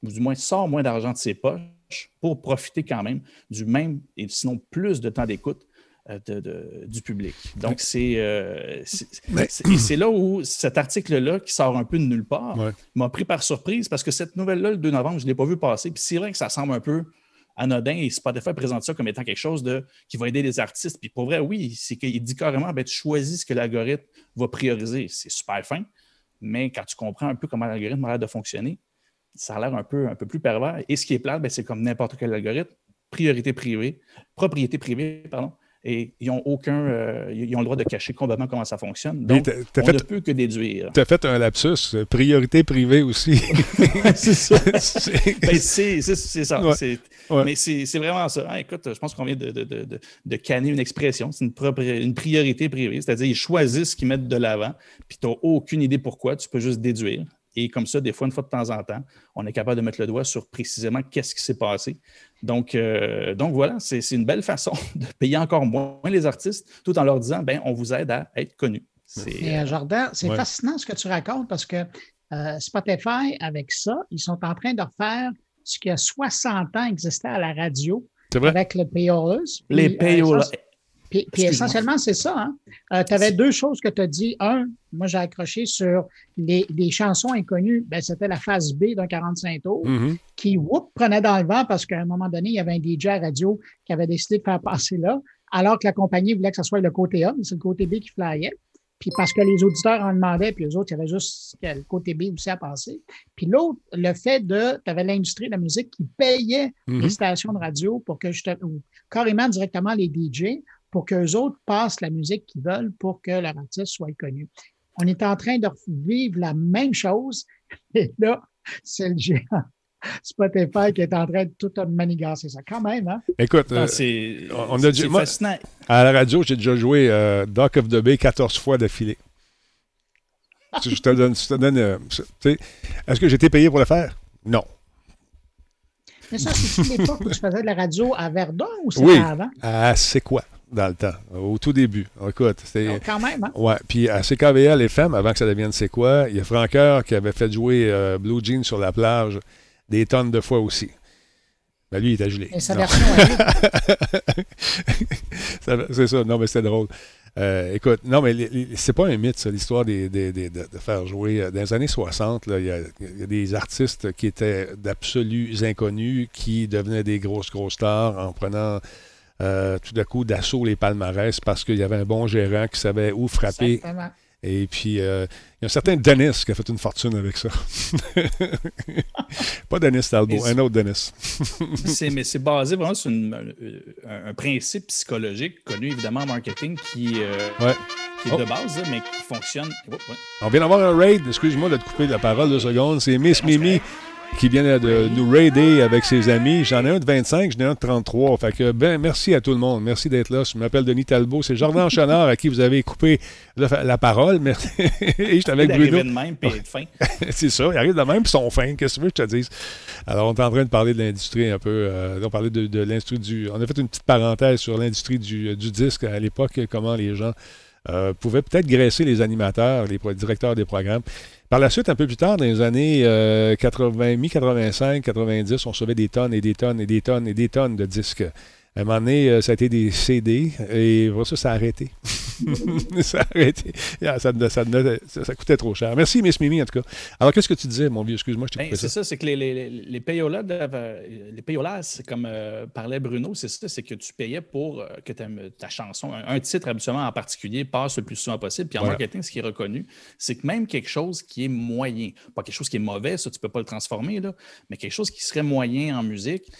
ou du moins sort moins d'argent de ses poches pour profiter quand même du même et sinon plus de temps d'écoute euh, du public. Donc, euh, c'est là où cet article-là, qui sort un peu de nulle part, m'a pris par surprise parce que cette nouvelle-là, le 2 novembre, je ne l'ai pas vu passer. Puis c'est vrai que ça semble un peu anodin et Spotify présente ça comme étant quelque chose de, qui va aider les artistes. Puis pour vrai, oui, c'est qu'il dit carrément, ben, tu choisis ce que l'algorithme va prioriser. C'est super fin, mais quand tu comprends un peu comment l'algorithme a l'air de fonctionner, ça a l'air un peu, un peu plus pervers. Et ce qui est plat, ben, c'est comme n'importe quel algorithme, priorité privée, propriété privée, pardon, et ils ont aucun, euh, ils ont le droit de cacher complètement comment ça fonctionne. Donc, on ne peut que déduire. Tu as fait un lapsus, priorité privée aussi. c'est ça. Ben. Mais c'est vraiment ça. Écoute, je pense qu'on vient de, de, de, de, canner une expression. C'est une, une priorité privée. C'est-à-dire, ils choisissent ce qu'ils mettent de l'avant, puis tu n'as aucune idée pourquoi. Tu peux juste déduire. Et comme ça, des fois, une fois de temps en temps, on est capable de mettre le doigt sur précisément qu'est-ce qui s'est passé. Donc, euh, donc voilà, c'est une belle façon de payer encore moins les artistes tout en leur disant, ben, on vous aide à être connus. C'est euh, Jordan, c'est fascinant ce que tu racontes parce que euh, Spotify, avec ça, ils sont en train de refaire ce qui a 60 ans existait à la radio avec le Payolas. Les Payolas. Puis, essentiellement, c'est ça. Hein? Euh, tu avais deux choses que tu as dit. Un, moi, j'ai accroché sur les, chansons inconnues. Ben, C'était la phase B d'un 45 tours mm-hmm. qui, whoop, prenait dans le vent parce qu'à un moment donné, il y avait un DJ à radio qui avait décidé de faire passer là, alors que la compagnie voulait que ce soit le côté A, mais c'est le côté B qui flyait. Puis parce que les auditeurs en demandaient, puis les autres, il y avait juste le côté B aussi à passer. Puis l'autre, le fait de, tu avais l'industrie de la musique qui payait mm-hmm. les stations de radio pour que je te, ou carrément directement les DJ pour qu'eux autres passent la musique qu'ils veulent pour que leur artiste soit connu. On est en train de vivre la même chose. Et là, c'est le géant Spotify qui est en train de tout manigancer ça. Quand même, hein? Écoute, euh, on a déjà, à la radio, j'ai déjà joué euh, Dock of the Bay 14 fois d'affilée. je te donne, je te donne euh, est-ce que j'ai été payé pour le faire? Non. Mais ça, c'est l'époque où tu faisais de la radio à Verdun ou c'est oui. avant? Ah, c'est quoi? Dans le temps, au tout début. Écoute, c'était. Oh, quand même, hein? Ouais. Puis à CKVL FM, avant que ça devienne C'est quoi, il y a Franqueur qui avait fait jouer euh, Blue Jeans sur la plage des tonnes de fois aussi. Ben lui, il était gelé. Sa version C'est ça. Non, mais c'était drôle. Euh, écoute, non, mais c'est pas un mythe, ça, l'histoire de, faire jouer. Euh, dans les années 60, il y, a des artistes qui étaient d'absolus inconnus qui devenaient des grosses, grosses stars en prenant euh, tout d'un coup d'assaut les palmarès parce qu'il y avait un bon gérant qui savait où frapper. Exactement. Et puis, euh, il y a un certain Dennis qui a fait une fortune avec ça. Pas Dennis Talbot, un autre Dennis. mais c'est basé vraiment sur euh, un, principe psychologique connu évidemment en marketing qui, euh, est de oh. base, mais qui fonctionne. Oh, On vient d'avoir un raid, excuse-moi de te couper la parole deux secondes. C'est Miss Mimi qui vient de nous raider avec ses amis. J'en ai un de 25, j'en ai un de 33. Fait que, ben, merci à tout le monde. Merci d'être là. Je m'appelle Denis Talbot. C'est Jordan Chenard à qui vous avez coupé la, parole. Merci. Et j'étais avec Bruno. de même, puis fin. C'est ça. Il arrive de même, puis sont fins. Qu'est-ce que tu veux que je te dise? Alors, on est en train de parler de l'industrie un peu. Euh, on parlait de, l'industrie du. On a fait une petite parenthèse sur l'industrie du, disque à l'époque, comment les gens euh, pouvaient peut-être graisser les animateurs, les directeurs des programmes. Par la suite, un peu plus tard, dans les années 80, mi-85, 90, on recevait des tonnes et des tonnes et des tonnes et des tonnes de disques. À un moment donné, euh, ça a été des CD et voilà, ça, ça a arrêté. ça a arrêté. Ah, ça, ça, coûtait trop cher. Merci, Miss Mimi, en tout cas. Alors, qu'est-ce que tu disais, mon vieux? Excuse-moi, je t'ai ben, C'est ça, c'est que les, les, les payolas, les payolas comme euh, parlait Bruno, c'est ça, c'est que tu payais pour euh, que ta, chanson, un, titre absolument en particulier, passe le plus souvent possible. Puis en marketing, ce qui est reconnu, c'est que même quelque chose qui est moyen, pas quelque chose qui est mauvais, ça, tu ne peux pas le transformer, là, mais quelque chose qui serait moyen en musique,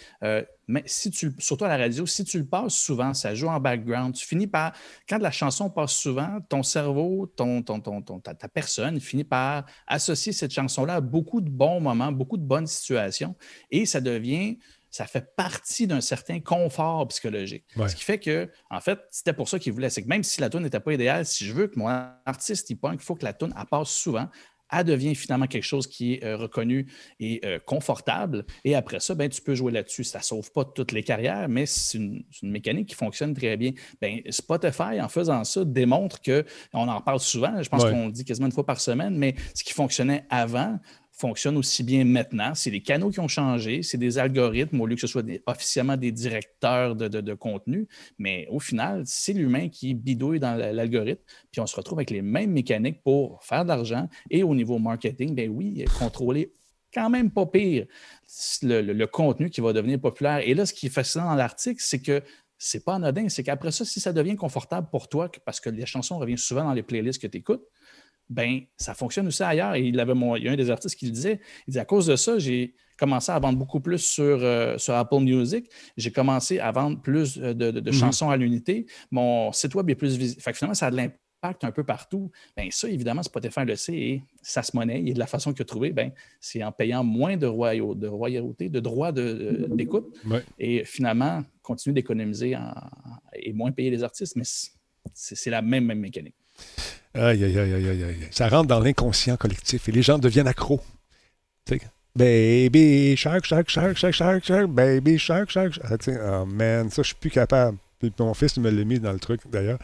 mais si tu, surtout à la radio, si tu le passes souvent, ça joue en background, tu finis par, quand la chanson passe souvent, ton cerveau, ton, ton, ton, ta, personne finit par associer cette chanson-là à beaucoup de bons moments, beaucoup de bonnes situations, et ça devient, ça fait partie d'un certain confort psychologique. Ce qui fait que, en fait, c'était pour ça qu'il voulait. C'est que même si la tune n'était pas idéale, si je veux que mon artiste il il faut que la tune passe souvent elle devient finalement quelque chose qui est euh, reconnu et euh, confortable. Et après ça, ben, tu peux jouer là-dessus. Ça ne sauve pas toutes les carrières, mais c'est une, mécanique qui fonctionne très bien. Ben, Spotify, en faisant ça, démontre que, on en parle souvent, je pense qu'on le dit quasiment une fois par semaine, mais ce qui fonctionnait avant fonctionne aussi bien maintenant. C'est les canaux qui ont changé, c'est des algorithmes au lieu que ce soit officiellement des directeurs de, contenu, mais au final, c'est l'humain qui bidouille dans l'algorithme, puis on se retrouve avec les mêmes mécaniques pour faire de l'argent et au niveau marketing, ben oui, contrôler quand même pas pire le, contenu qui va devenir populaire. Et là, ce qui est fascinant dans l'article, c'est que c'est pas anodin, c'est qu'après ça, si ça devient confortable pour toi, parce que les chansons reviennent souvent dans les playlists que tu écoutes, ben ça fonctionne aussi ailleurs. Et il, avait il y a un des artistes qui le disait. Il dit à cause de ça, j'ai commencé à vendre beaucoup plus sur, euh, sur Apple Music. J'ai commencé à vendre plus euh, de, mhm. chansons à l'unité. Mon site web est plus visible. finalement, ça a de l'impact un peu partout. Ben ça, évidemment, Spotify le sait et ça se monnaie. Et de la façon qu'il a trouvé, ben, c'est en payant moins de, royauté, de royauté, de droits d'écoute. Et finalement, continuer d'économiser et moins payer les artistes. Mais c'est la même, même mécanique. Aïe, aïe, aïe, aïe, aïe. Ça rentre dans l'inconscient collectif et les gens deviennent accros. baby shark, shark, shark, shark, shark, shark, baby shark, shark. Ah, oh man, ça, je suis plus capable. Mon fils il me l'a mis dans le truc, d'ailleurs.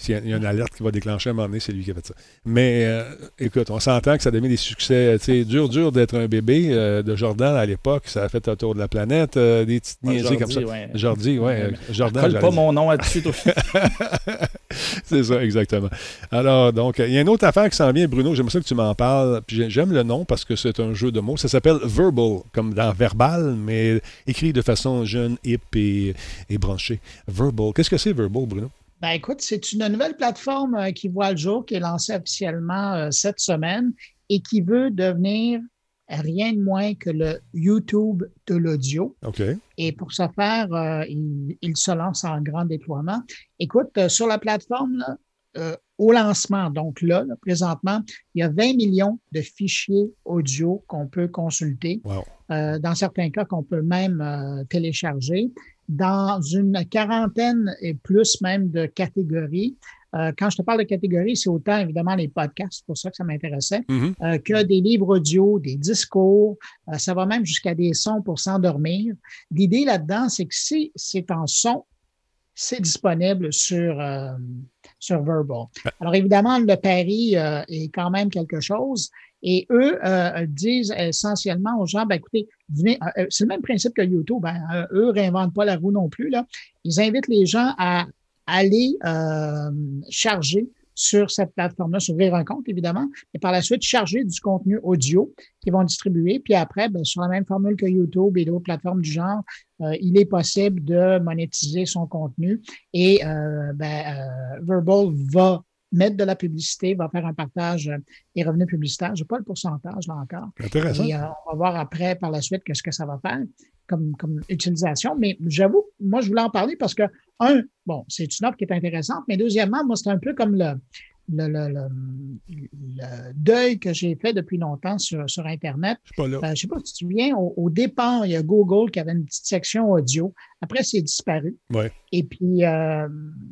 S'il y, a une alerte qui va déclencher à un moment donné, c'est lui qui a fait ça. Mais euh, écoute, on s'entend que ça devient des succès. C'est dur, dur d'être un bébé. Euh, de Jordan à l'époque, ça a fait un tour de la planète. Euh, des petites niaiseries comme ça. Ouais. Jordi, ouais. Jordan. Colle pas mon nom là-dessus. c'est ça, exactement. Alors, donc, il y a une autre affaire qui s'en vient, Bruno. J'aime ça que tu m'en parles. Puis j'aime le nom parce que c'est un jeu de mots. Ça s'appelle Verbal, comme dans verbal, mais écrit de façon jeune, hip et, et branchée. Verbal. Qu'est-ce que c'est Verbal, Bruno? Ben écoute, c'est une nouvelle plateforme euh, qui voit le jour, qui est lancée officiellement euh, cette semaine et qui veut devenir rien de moins que le YouTube de l'audio. OK. Et pour ce faire, euh, il, se lance en grand déploiement. Écoute, sur la plateforme, au lancement, donc là, présentement, il y a 20 millions de fichiers audio qu'on peut consulter. dans certains cas, qu'on peut même télécharger dans une quarantaine et plus même de catégories. Euh, quand je te parle de catégories, c'est autant évidemment les podcasts, c'est pour ça que ça m'intéressait, mm-hmm. euh, que des livres audio, des discours, euh, ça va même jusqu'à des sons pour s'endormir. L'idée là-dedans, c'est que si c'est en son, c'est disponible sur, sur Verbal. Alors évidemment, le pari est quand même quelque chose. Et eux disent essentiellement aux gens, ben, écoutez, c'est le même principe que YouTube. Hein, eux ne réinventent pas la roue non plus. Là. Ils invitent les gens à aller charger sur cette plateforme-là, s'ouvrir un compte, évidemment, et par la suite, charger du contenu audio qu'ils vont distribuer. Puis après, ben, sur la même formule que YouTube et d'autres plateformes du genre, euh, il est possible de monétiser son contenu et euh, ben, euh, Verbal va mettre de la publicité, va faire un partage des revenus publicitaires. Je n'ai pas le pourcentage là encore. Intéressant. Et on va voir après, par la suite, qu'est-ce que ça va faire comme, comme utilisation. Mais j'avoue, moi, je voulais en parler parce que, un, bon, c'est une offre qui est intéressante, mais deuxièmement, moi, c'est un peu comme le, le, le, le, deuil que j'ai fait depuis longtemps sur, sur Internet. Je ne euh, sais pas si tu te souviens, au, départ, il y a Google qui avait une petite section audio. Après, c'est disparu. Ouais. Et puis, euh,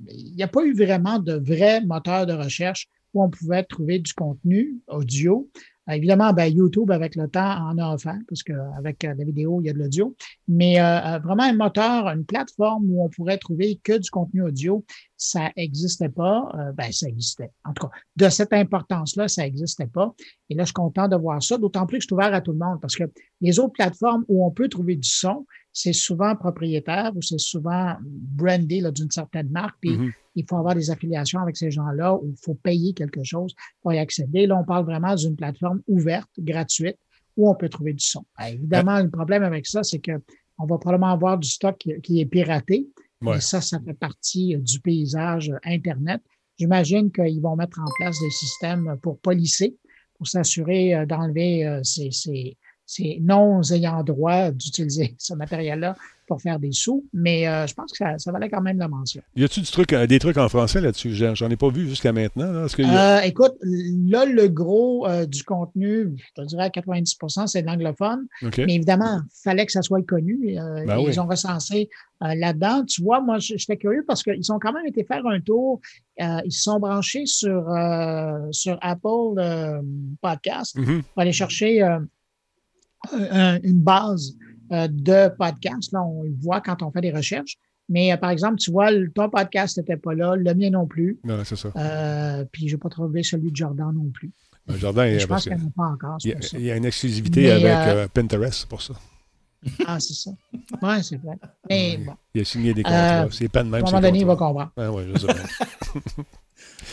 il n'y a pas eu vraiment de vrai moteur de recherche où on pouvait trouver du contenu audio. Euh, évidemment, ben, YouTube, avec le temps, en a offert, parce qu'avec euh, la vidéo, il y a de l'audio. Mais euh, vraiment, un moteur, une plateforme où on pourrait trouver que du contenu audio, ça n'existait pas. ben, ça existait. En tout cas, de cette importance-là, ça n'existait pas. Et là, je suis content de voir ça, d'autant plus que je suis ouvert à tout le monde, parce que les autres plateformes où on peut trouver du son, c'est souvent propriétaire ou c'est souvent brandé d'une certaine marque. Puis mm-hmm. il faut avoir des affiliations avec ces gens-là ou il faut payer quelque chose pour y accéder. Là, on parle vraiment d'une plateforme ouverte, gratuite, où on peut trouver du son. Ben, évidemment, le problème avec ça, c'est qu'on va probablement avoir du stock qui, est piraté. Et ça, ça fait partie du paysage Internet. J'imagine qu'ils vont mettre en place des systèmes pour policer, pour s'assurer euh, d'enlever euh, ces, c'est non ayant droit d'utiliser ce matériel-là pour faire des sous, mais euh, je pense que ça, valait quand même la mention. Y a-tu truc, euh, des trucs en français là-dessus? J'en ai pas vu jusqu'à maintenant. Euh, écoute, là, le gros du contenu, je te dirais à 90% c'est de l'anglophone, mais évidemment, il fallait que ça soit connu. Ben ils ont recensé là-dedans. Tu vois, moi, j'étais curieux parce qu'ils ont quand même été faire un tour. ils se sont branchés sur, sur Apple Podcast mm-hmm. pour aller chercher une base euh, de podcast. Là, on le voit quand on fait des recherches. Mais euh, par exemple, tu vois, ton podcast n'était pas là, le mien non plus. Non, c'est ça. Euh, puis je n'ai pas trouvé celui de Jordan non plus. Ben, Jordan, je pense qu'il n'y en a pas encore. Il y, a, une exclusivité avec Pinterest pour ça. Ah, c'est ça. Oui, c'est vrai. Mais bon. Il a signé des contrats. c'est pas de même. À un moment donné, il va comprendre. Ah, oui, je sais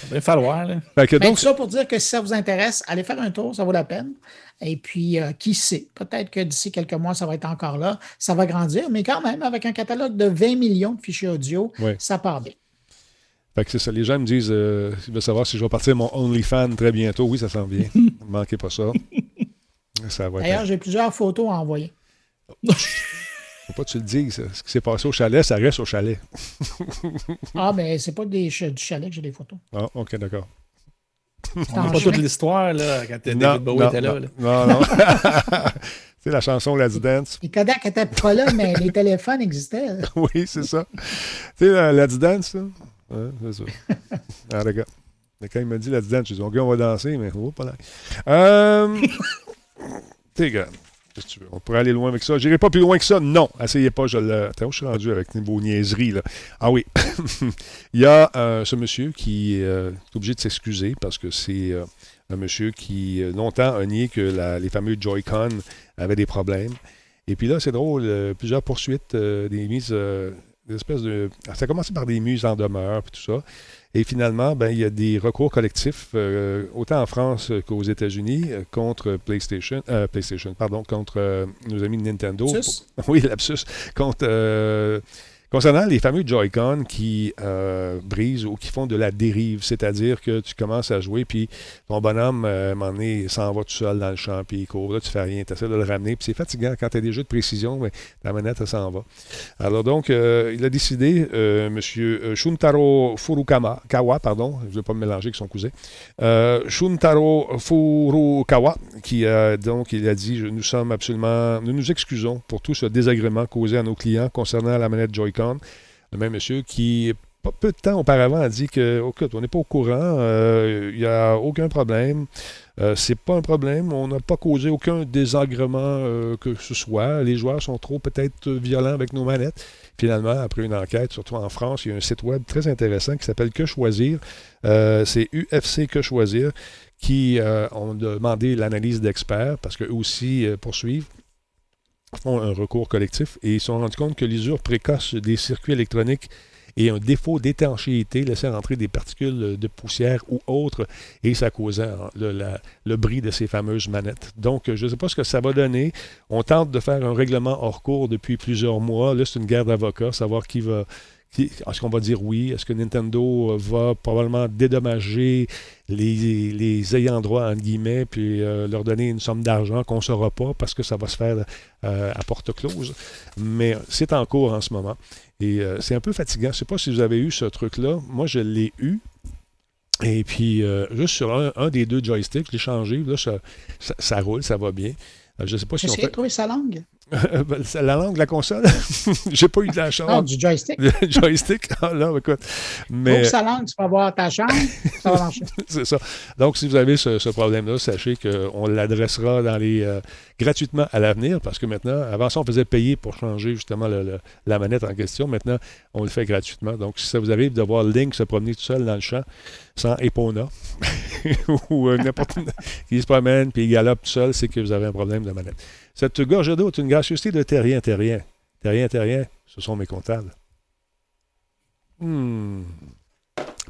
Il va falloir. Là. donc, ça pour dire que si ça vous intéresse, allez faire un tour, ça vaut la peine. Et puis, euh, qui sait, peut-être que d'ici quelques mois, ça va être encore là. Ça va grandir, mais quand même, avec un catalogue de 20 millions de fichiers audio, ça part bien. Fait que c'est ça. Les gens me disent, euh, ils veulent savoir si je vais partir mon OnlyFans très bientôt. Oui, ça s'en vient. ne manquez pas ça. ça D'ailleurs, j'ai plusieurs photos à envoyer. Faut pas que tu le dises. Ce qui s'est passé au chalet, ça reste au chalet. ah, mais c'est pas des du chalet que j'ai des photos. Ah, OK, d'accord. On n'a pas toute l'histoire là, quand David Bowie était là. Non, non. c'est la chanson Let's Dance. Les Kodak n'étaient pas là, mais les téléphones existaient. oui, c'est ça. Tu sais, Let's Dance, là? c'est ça. ah, regarde. Mais quand il m'a dit Let's Dance, je dit, OK, on va danser, mais oh, pas là. Euh... On pourrait aller loin avec ça. J'irai pas plus loin que ça. Non, essayez pas. Je le. Je suis rendu avec vos niaiseries. Là. Ah oui. Il y a euh, ce monsieur qui euh, est obligé de s'excuser parce que c'est euh, un monsieur qui longtemps a nié que les fameux Joy-Con avaient des problèmes. Et puis là, c'est drôle, plusieurs poursuites, des mises, des espèces de. Ça a commencé par des mises en demeure, et tout ça. Et finalement, ben, il y a des recours collectifs, euh, autant en France qu'aux États-Unis, euh, contre PlayStation, euh, PlayStation, pardon, contre nos amis de Nintendo. Oui, lapsus. Contre Concernant les fameux Joy-Con qui euh, brisent ou qui font de la dérive, c'est-à-dire que tu commences à jouer, puis ton bonhomme, euh, à un s'en va tout seul dans le champ, puis il court. Là, tu fais rien, tu essaies de le ramener, puis c'est fatigant. Quand tu as des jeux de précision, mais la manette, elle s'en va. Alors donc, euh, il a décidé, M. Shuntaro Furukawa, Kawa, pardon, je ne vais pas me mélanger avec son cousin, Shuntaro Furukawa, qui a donc, il a dit, nous sommes absolument, nous nous excusons pour tout ce désagrément causé à nos clients concernant la manette Joy-Con le même monsieur qui peu de temps auparavant, a dit que, écoute, on n'est pas au courant, il n'y a aucun problème. Euh, c'est pas un problème. On n'a pas causé aucun désagrément euh, que ce soit. Les joueurs sont trop peut-être violents avec nos manettes. Finalement, après une enquête, surtout en France, il y a un site web très intéressant qui s'appelle Que choisir. Euh, c'est UFC Que choisir qui ont demandé l'analyse d'experts parce qu'eux aussi poursuivent font un recours collectif et ils se sont rendus compte que l'usure précoce des circuits électroniques et un défaut d'étanchéité laissait rentrer des particules de poussière ou autres et ça causait hein, le, le bris de ces fameuses manettes. Donc, je ne sais pas ce que ça va donner. On tente de faire un règlement hors cours depuis plusieurs mois. Là, c'est une guerre d'avocats, savoir qui va est-ce qu'on va dire oui? Est-ce que Nintendo euh, va probablement dédommager les, les ayants droit, entre guillemets, puis euh, leur donner une somme d'argent qu'on ne saura pas parce que ça va se faire euh, à porte close? Mais c'est en cours en ce moment. Et c'est un peu fatigant. Je ne sais pas si vous avez eu ce truc-là. Moi, je l'ai eu. Et puis, juste sur un, des deux joysticks, je l'ai changé. Là, ça, roule, ça va bien. je ne sais pas si on trouvé sa langue? Ben, la langue de la console, j'ai pas eu de la chance. Non, du joystick. Du joystick, ah, là, écoute. Mais... sa langue, tu vas voir ta chambre, ça va marcher. C'est ça. Donc, si vous avez ce, problème-là, sachez qu'on l'adressera dans les euh, gratuitement à l'avenir, parce que maintenant, avant ça, on faisait payer pour changer justement la manette en question. Maintenant, on le fait gratuitement. Donc, si ça vous arrive de voir Link se promener tout seul dans le champ, sans Epona, ou euh, n'importe qui se promène puis il galope tout seul, c'est que vous avez un problème de manette. Cette gorge d'eau est une gracieuseté de terrien, terrien. Terrien, terrien, ce sont mes comptables. Hmm.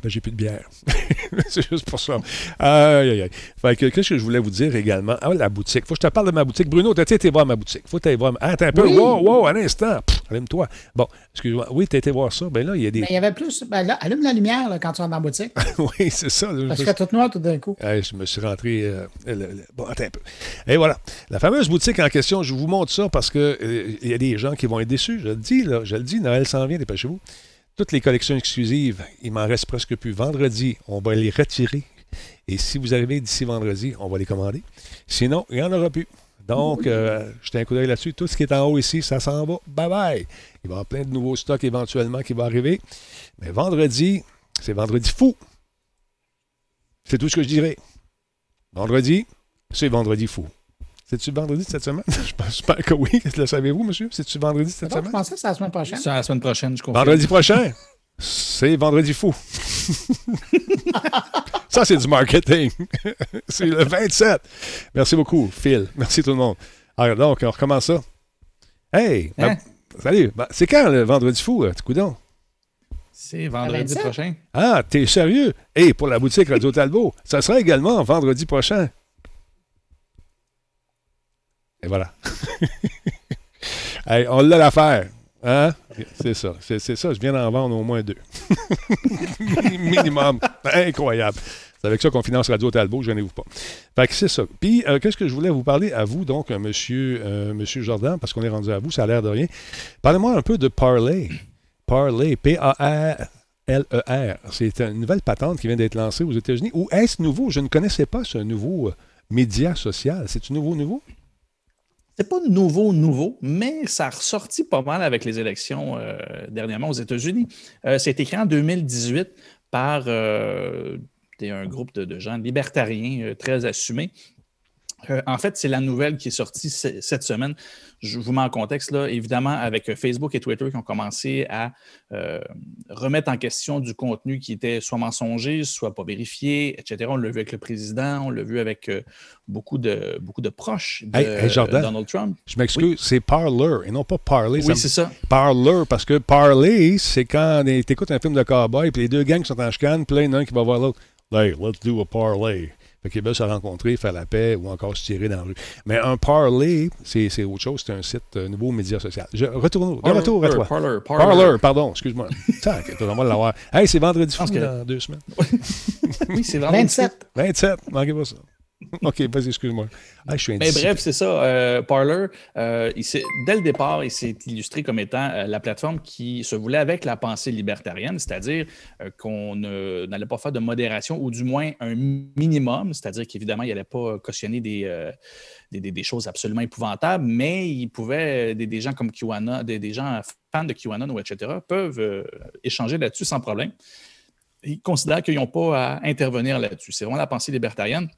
Ben, j'ai plus de bière. c'est juste pour ça. Aïe, aïe, aïe. Fait que, qu'est-ce que je voulais vous dire également? Ah, la boutique. Faut que je te parle de ma boutique. Bruno, t'as été voir ma boutique? Faut que tu voir. Ah, attends un peu. Wow, wow, un instant. Allume-toi. Bon, excuse-moi. Oui, t'as été voir ça. Ben là, il y a des. Mais il y avait plus. Ben là, allume la lumière là, quand tu rentres dans la boutique. oui, c'est ça. Parce que tout noir tout d'un coup. je me suis rentré. Euh, bon, attends un peu. Et voilà. La fameuse boutique en question, je vous montre ça parce qu'il euh, il y a des gens qui vont être déçus. Je le dis, là. Je le dis, Noël s'en vient, dépêchez-vous. Toutes les collections exclusives, il m'en reste presque plus. Vendredi, on va les retirer. Et si vous arrivez d'ici vendredi, on va les commander. Sinon, il n'y en aura plus. Donc, euh, jetez un coup d'œil là-dessus. Tout ce qui est en haut ici, ça s'en va. Bye bye. Il va y avoir plein de nouveaux stocks éventuellement qui vont arriver. Mais vendredi, c'est vendredi fou. C'est tout ce que je dirais. Vendredi, c'est vendredi fou. C'est-tu vendredi de cette semaine? J'espère que oui. Le savez-vous, monsieur? C'est-tu vendredi de cette semaine? Je pensais que c'est la semaine prochaine. C'est la semaine prochaine, je comprends. Vendredi prochain, c'est vendredi fou. Ça, c'est du marketing. c'est le 27. Merci beaucoup, Phil. Merci tout le monde. Alors, donc, on recommence ça. Hey! Hein? salut! Ben, c'est quand le vendredi fou, tu coudon? C'est vendredi prochain. Ah, t'es sérieux? Et pour la boutique Radio Talbot, ça sera également vendredi prochain. Et voilà. on l'a l'affaire. Hein? C'est ça. C'est, ça. Je viens d'en vendre au moins deux. Minimum. Incroyable. C'est avec ça qu'on finance Radio Talbot, je vous pas. Fait que c'est ça. Puis, euh, qu'est-ce que je voulais vous parler à vous, donc, euh, monsieur, euh, monsieur Jordan, parce qu'on est rendu à vous, ça a l'air de rien. Parlez-moi un peu de Parley. Parley, P-A-R. L-E-R. C'est une nouvelle patente qui vient d'être lancée aux États-Unis. Ou est-ce nouveau? Je ne connaissais pas ce nouveau média social. C'est-tu nouveau, nouveau? C'est pas nouveau, nouveau, mais ça a ressorti pas mal avec les élections euh, dernièrement aux États-Unis. Euh, c'est écrit en 2018 par euh, un groupe de, gens libertariens très assumés. En fait, c'est la nouvelle qui est sortie cette semaine je vous mets en contexte, là, évidemment, avec euh, Facebook et Twitter qui ont commencé à euh, remettre en question du contenu qui était soit mensonger, soit pas vérifié, etc. On l'a vu avec le président, on l'a vu avec euh, beaucoup, de, beaucoup de proches de Donald Trump. Je m'excuse, c'est Parler et non pas Parler. Oui, c'est ça. Parler, parce que Parler, c'est quand tu écoutes un film de cowboy, puis les deux gangs sont en chicane, puis là, il y en a un qui va voir l'autre. Hey, let's do a parlay. Fait qu'ils veulent se rencontrer, faire la paix ou encore se tirer dans la rue. Mais un parler, c'est autre chose. C'est un site, un nouveau média social. Je retourne, de retour à toi. Parler, parler. pardon, excuse-moi. Tac, t'as vraiment l'avoir. Hey, c'est vendredi fou dans deux semaines. oui, c'est vendredi 27. 27, manquez pas ça. OK, vas-y, excuse-moi. Ah, je suis Mais bref, c'est ça. Euh, Parler, euh, dès le départ, il s'est illustré comme étant euh, la plateforme qui se voulait avec la pensée libertarienne, c'est-à-dire qu'on n'allait pas faire de modération ou du moins un minimum, c'est-à-dire qu'évidemment, il n'allait pas cautionner des, des, choses absolument épouvantables, mais il pouvait, des, gens comme QAnon, des, gens fans de QAnon ou etc., peuvent échanger là-dessus sans problème. Ils considèrent qu'ils n'ont pas à intervenir là-dessus. C'est vraiment la pensée libertarienne.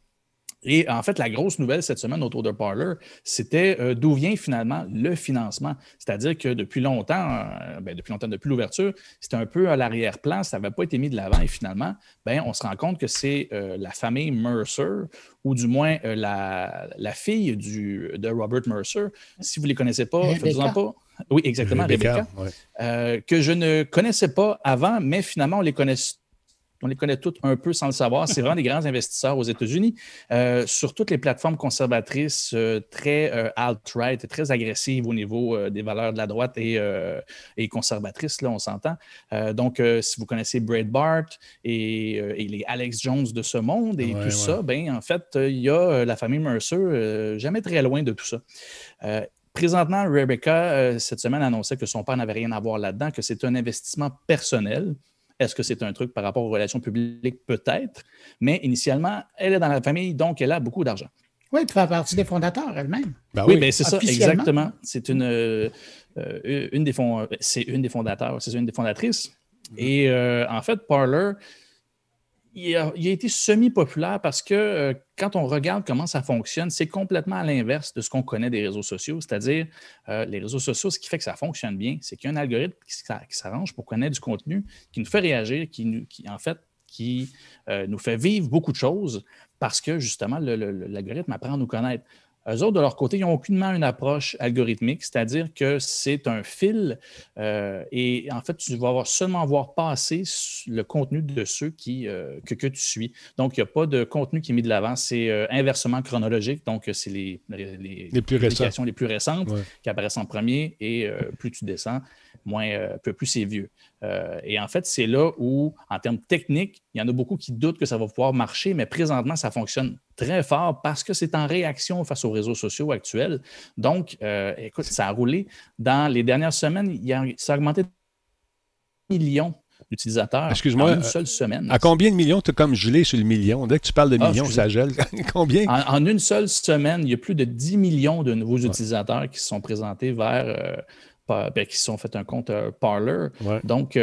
Et en fait, la grosse nouvelle cette semaine autour de Parler, c'était euh, d'où vient finalement le financement. C'est-à-dire que depuis longtemps, euh, ben, depuis longtemps, depuis l'ouverture, c'était un peu à l'arrière-plan, ça n'avait pas été mis de l'avant. Et finalement, ben, on se rend compte que c'est euh, la famille Mercer, ou du moins la, fille du, de Robert Mercer. Si vous ne les connaissez pas, faites-en pas. Oui, exactement, Rebecca. que je ne connaissais pas avant, mais finalement, on les connaît on les connaît toutes un peu sans le savoir. C'est vraiment des grands investisseurs aux États-Unis euh, sur toutes les plateformes conservatrices euh, très euh, alt-right, très agressives au niveau des valeurs de la droite et, conservatrices, là, on s'entend. donc, si vous connaissez Breitbart et, et, les Alex Jones de ce monde et tout ça, ben, en fait, il y a la famille Mercer, jamais très loin de tout ça. Présentement, Rebecca, cette semaine, annonçait que son père n'avait rien à voir là-dedans, que c'est un investissement personnel. Est-ce que c'est un truc par rapport aux relations publiques? Peut-être. Mais initialement, elle est dans la famille, donc elle a beaucoup d'argent. Oui, elle fait partie des fondateurs elle-même. Ben oui, mais c'est ça, exactement. C'est une, euh, une, des c'est une des fondateurs, c'est une des fondatrices. Et euh, en fait, Parler, il a, été semi-populaire parce que euh, quand on regarde comment ça fonctionne, c'est complètement à l'inverse de ce qu'on connaît des réseaux sociaux. C'est-à-dire, euh, les réseaux sociaux, ce qui fait que ça fonctionne bien, c'est qu'il y a un algorithme qui, s'arrange pour connaître du contenu, qui nous fait réagir, qui, euh, nous fait vivre beaucoup de choses parce que justement, l'algorithme apprend à nous connaître. Eux autres, de leur côté, ils n'ont aucunement une approche algorithmique, c'est-à-dire que c'est un fil euh, et en fait, tu vas seulement voir passer le contenu de ceux qui, euh, que, tu suis. Donc, il n'y a pas de contenu qui est mis de l'avant, c'est euh, inversement chronologique. Donc, c'est les, les, les, plus les plus récentes qui apparaissent en premier et plus tu descends, moins, peu plus c'est vieux. Et en fait, c'est là où, en termes techniques, il y en a beaucoup qui doutent que ça va pouvoir marcher, mais présentement, ça fonctionne très fort parce que c'est en réaction face aux réseaux sociaux actuels. Donc, euh, écoute, ça a roulé. Dans les dernières semaines, il a, ça a augmenté de millions d'utilisateurs Excuse-moi, en une seule semaine. À combien de millions tu as comme gelé sur le million? Dès que tu parles de ah, millions, ça gèle. combien? En, une seule semaine, il y a plus de 10 millions de nouveaux utilisateurs qui se sont présentés vers... Euh, ben, qui se sont fait un compte euh, Parler. Donc,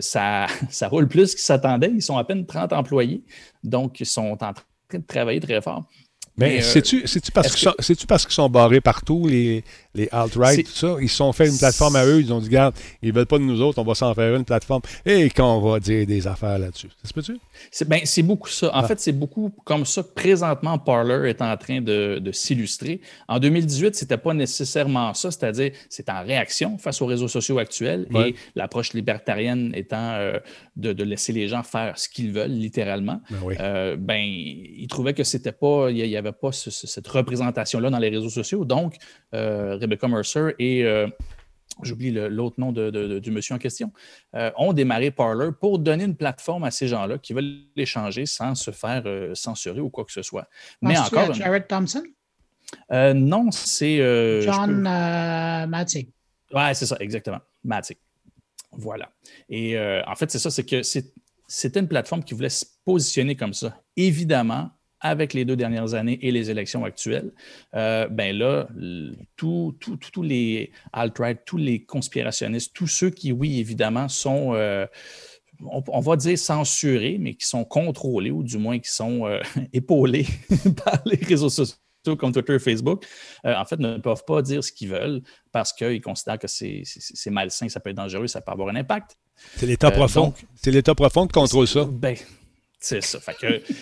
ça, ça roule plus qu'ils s'attendaient. Ils sont à peine 30 employés. Donc, ils sont en train de travailler très fort. Mais, c'est-tu parce qu'ils sont barrés partout, les, les alt-right, tout ça? Ils se sont fait une plateforme à eux, ils ont dit, regarde, ils veulent pas de nous autres, on va s'en faire une plateforme. Et qu'on va dire des affaires là-dessus. Ça se peut-tu? C'est ben, beaucoup ça. En ah. fait, c'est beaucoup comme ça présentement Parler est en train de, de s'illustrer. En 2018, c'était pas nécessairement ça, c'est-à-dire c'est en réaction face aux réseaux sociaux actuels et l'approche libertarienne étant euh, de, de, laisser les gens faire ce qu'ils veulent, littéralement. Ben, oui. euh, ben ils trouvaient que c'était pas, il y avait pas cette représentation-là dans les réseaux sociaux. Donc, euh, Rebecca Mercer et euh, j'oublie l'autre nom du monsieur en question, euh, ont démarré Parler pour donner une plateforme à ces gens-là qui veulent l'échanger sans se faire censurer ou quoi que ce soit. Mais encore. Jared Thompson? non, c'est. John Matic. Ouais, c'est ça, exactement. Matic. Voilà. Et en fait, c'est ça, c'est que c'était une plateforme qui voulait se positionner comme ça. Évidemment, avec les deux dernières années et les élections actuelles, euh, ben là, tous les alt-right, tous les conspirationnistes, tous ceux qui, oui, évidemment, sont, euh, on, va dire censurés, mais qui sont contrôlés ou du moins qui sont euh, épaulés par les réseaux sociaux comme Twitter et Facebook, en fait, ne peuvent pas dire ce qu'ils veulent parce qu'ils considèrent que c'est malsain, ça peut être dangereux, ça peut avoir un impact. C'est l'État profond. C'est l'État profond qui contrôle ça. Ben, c'est ça.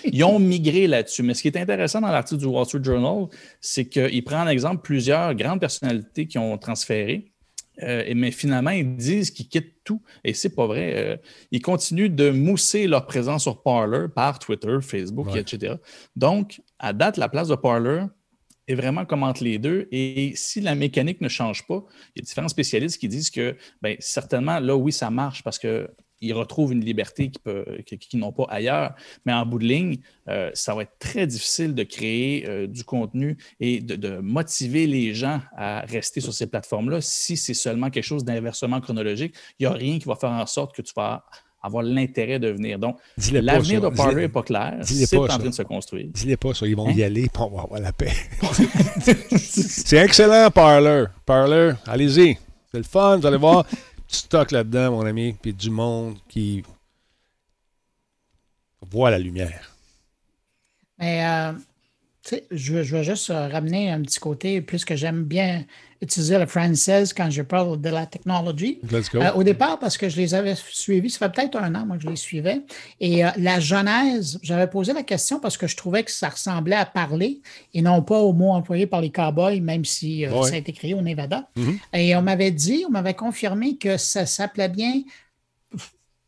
ils ont migré là-dessus. Mais ce qui est intéressant dans l'article du Wall Street Journal, c'est qu'il prend en exemple plusieurs grandes personnalités qui ont transféré. Euh, mais finalement, ils disent qu'ils quittent tout. Et c'est pas vrai. Euh, ils continuent de mousser leur présence sur Parler par Twitter, Facebook, etc. Donc, à date, la place de Parler est vraiment comme entre les deux. Et si la mécanique ne change pas, il y a différents spécialistes qui disent que, bien, certainement, là, oui, ça marche parce que ils retrouvent une liberté qu'ils n'ont pas ailleurs. Mais en bout de ligne, euh, ça va être très difficile de créer euh, du contenu et de, motiver les gens à rester sur ces plateformes-là si c'est seulement quelque chose d'inversement chronologique. Il n'y a rien qui va faire en sorte que tu vas avoir l'intérêt de venir. Donc, l'avenir de Parler n'est pas clair. C'est en train de se construire. Dis-les pas ça. Ils vont y hein? aller pour avoir la paix. c'est excellent, Parler. Parler, allez-y. C'est le fun. Vous allez voir stock là-dedans, mon ami, puis du monde qui voit la lumière. Mais, euh, je, je vais juste euh, ramener un petit côté, puisque j'aime bien utiliser le français quand je parle de la technologie. Euh, au départ, parce que je les avais suivis, ça fait peut-être un an moi, que je les suivais. Et euh, la genèse, j'avais posé la question parce que je trouvais que ça ressemblait à parler et non pas au mot employé par les cowboys, même si ça a été créé au Nevada. Mm-hmm. Et on m'avait dit, on m'avait confirmé que ça s'appelait bien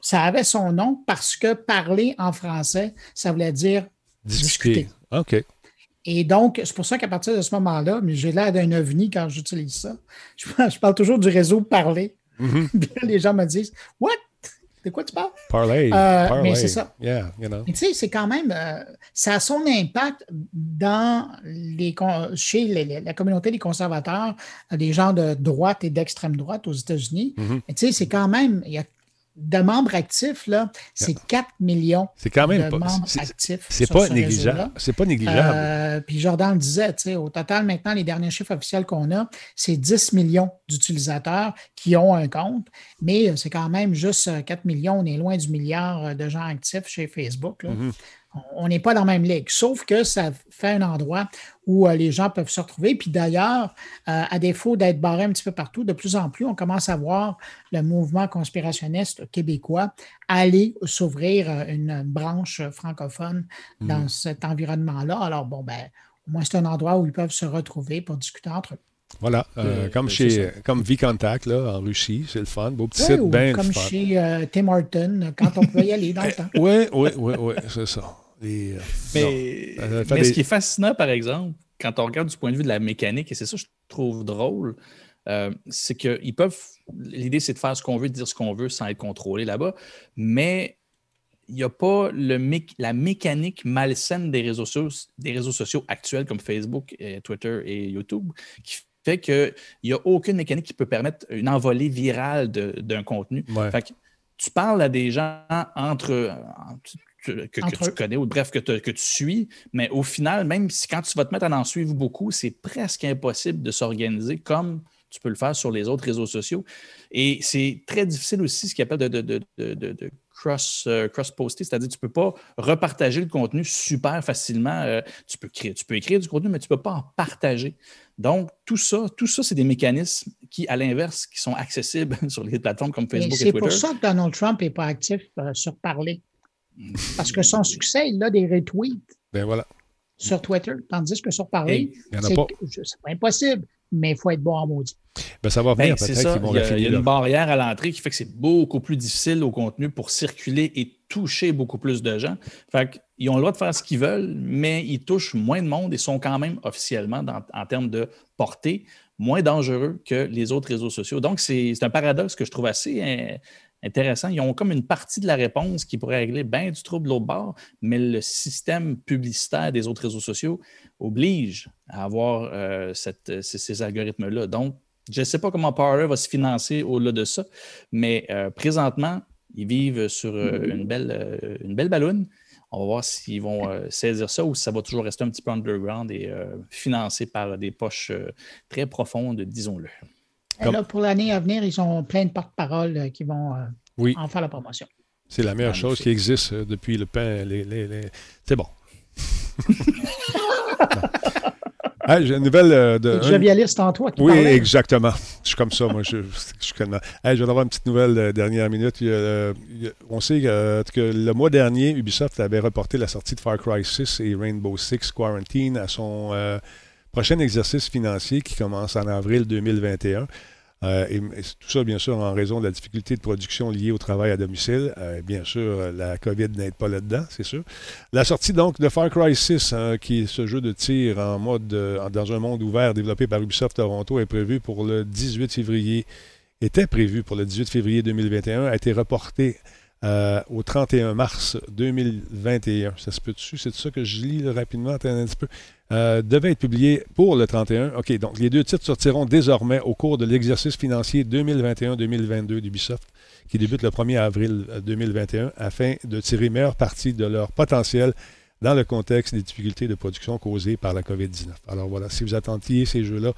ça avait son nom parce que parler en français, ça voulait dire discuter. OK. Et donc, c'est pour ça qu'à partir de ce moment-là, mais j'ai l'air d'un ovni quand j'utilise ça. Je, parle toujours du réseau parler. Mm-hmm. les gens me disent What? De quoi tu parles? Parler. Euh, mais c'est ça. Yeah, you know. tu sais, c'est quand même. Euh, ça a son impact dans les, chez la communauté des conservateurs, des gens de droite et d'extrême droite aux États-Unis. Mm-hmm. tu sais, c'est quand même. Il y a de membres actifs, là, c'est 4 millions c'est quand même de pas, membres actifs. C'est pas, négligeable. C'est pas négligeable. Euh, puis Jordan le disait, au total, maintenant, les derniers chiffres officiels qu'on a, c'est 10 millions d'utilisateurs qui ont un compte, mais euh, c'est quand même juste 4 euh, millions. On est loin du milliard de gens actifs chez Facebook. Là. Mm-hmm on n'est pas dans la même ligue, sauf que ça fait un endroit où euh, les gens peuvent se retrouver. Puis d'ailleurs, euh, à défaut d'être barré un petit peu partout, de plus en plus, on commence à voir le mouvement conspirationniste québécois aller s'ouvrir euh, une branche francophone dans mm. cet environnement-là. Alors, bon, ben, au moins, c'est un endroit où ils peuvent se retrouver pour discuter entre eux. Voilà, comme chez comme V-Contact là, en Russie, c'est le fun. Beau petit site, bien Comme chez Tim Horton, quand on pouvait y aller dans le temps. Oui, oui, oui, oui, c'est ça. Euh, mais, ce qui est fascinant, par exemple, quand on regarde du point de vue de la mécanique, et c'est ça que je trouve drôle, euh, c'est qu'ils peuvent. L'idée, c'est de faire ce qu'on veut, de dire ce qu'on veut sans être contrôlé là-bas, mais il n'y a pas le la mécanique malsaine des réseaux, sociaux, des réseaux sociaux actuels comme Facebook, Twitter et YouTube qui fait qu'il n'y a aucune mécanique qui peut permettre une envolée virale d'un contenu. Fait tu parles à des gens entre, que, tu connais ou bref, que, que, tu suis. Mais au final, même si quand tu vas te mettre à en suivre beaucoup, c'est presque impossible de s'organiser comme tu peux le faire sur les autres réseaux sociaux. Et c'est très difficile aussi ce qu'il appelle de, de, de, cross, euh, cross-poster, c'est-à-dire que tu ne peux pas repartager le contenu super facilement. Euh, tu, peux créer, tu peux écrire du contenu, mais tu ne peux pas en partager. Donc, tout ça, tout ça, c'est des mécanismes qui, à l'inverse, qui sont accessibles sur les plateformes comme Facebook et, Twitter. C'est pour ça que Donald Trump n'est pas actif euh, sur Parler. Parce que son succès, il a des retweets. Ben voilà. Sur Twitter. Tandis que sur Paris, c'est pas. impossible, mais il faut être bon en maudit. Ben, ça va venir ben, peut-être Il y a, il y a une barrière à l'entrée qui fait que c'est beaucoup plus difficile au contenu pour circuler et toucher beaucoup plus de gens. Fait ils ont le droit de faire ce qu'ils veulent, mais ils touchent moins de monde et sont quand même officiellement, en termes de portée, moins dangereux que les autres réseaux sociaux. Donc, c'est un paradoxe que je trouve assez hein, intéressant. Ils ont comme une partie de la réponse qui pourrait régler bien du trouble de l'autre bord, mais le système publicitaire des autres réseaux sociaux oblige à avoir euh, ces, algorithmes-là. Donc, je ne sais pas comment Power va se financer au-delà de ça, mais euh, présentement, ils vivent sur euh, une belle, une belle balloune. On va voir s'ils vont saisir ça ou si ça va toujours rester un petit peu underground et financé par des poches très profondes, disons-le pour l'année à venir, ils ont plein de porte-paroles euh, qui vont euh, en faire la promotion. C'est la meilleure chose qui existe euh, depuis le pain. C'est bon. j'ai une nouvelle de. Jovialiste en toi. oui, exactement. Je suis comme ça, moi. Je, je, je je vais avoir une petite nouvelle dernière minute. on sait que, le mois dernier, Ubisoft avait reporté la sortie de Far Cry 6 et Rainbow Six Quarantine à son prochain exercice financier qui commence en avril 2021. Euh, et, tout ça, bien sûr, en raison de la difficulté de production liée au travail à domicile. Euh, bien sûr, la COVID n'aide pas là-dedans, c'est sûr. La sortie donc de Far Cry 6, hein, qui est ce jeu de tir en mode dans un monde ouvert développé par Ubisoft Toronto, est prévu pour le 18 février. Était prévu pour le 18 février 2021, a été reporté au 31 mars 2021. Ça se peut dessus, c'est ça que je lis rapidement, un petit peu. devait être publié pour le 31. OK, donc les deux titres sortiront désormais au cours de l'exercice financier 2021-2022 d'Ubisoft, qui débute le 1er avril 2021, afin de tirer meilleure partie de leur potentiel dans le contexte des difficultés de production causées par la COVID-19. Alors voilà, si vous attendiez ces jeux-là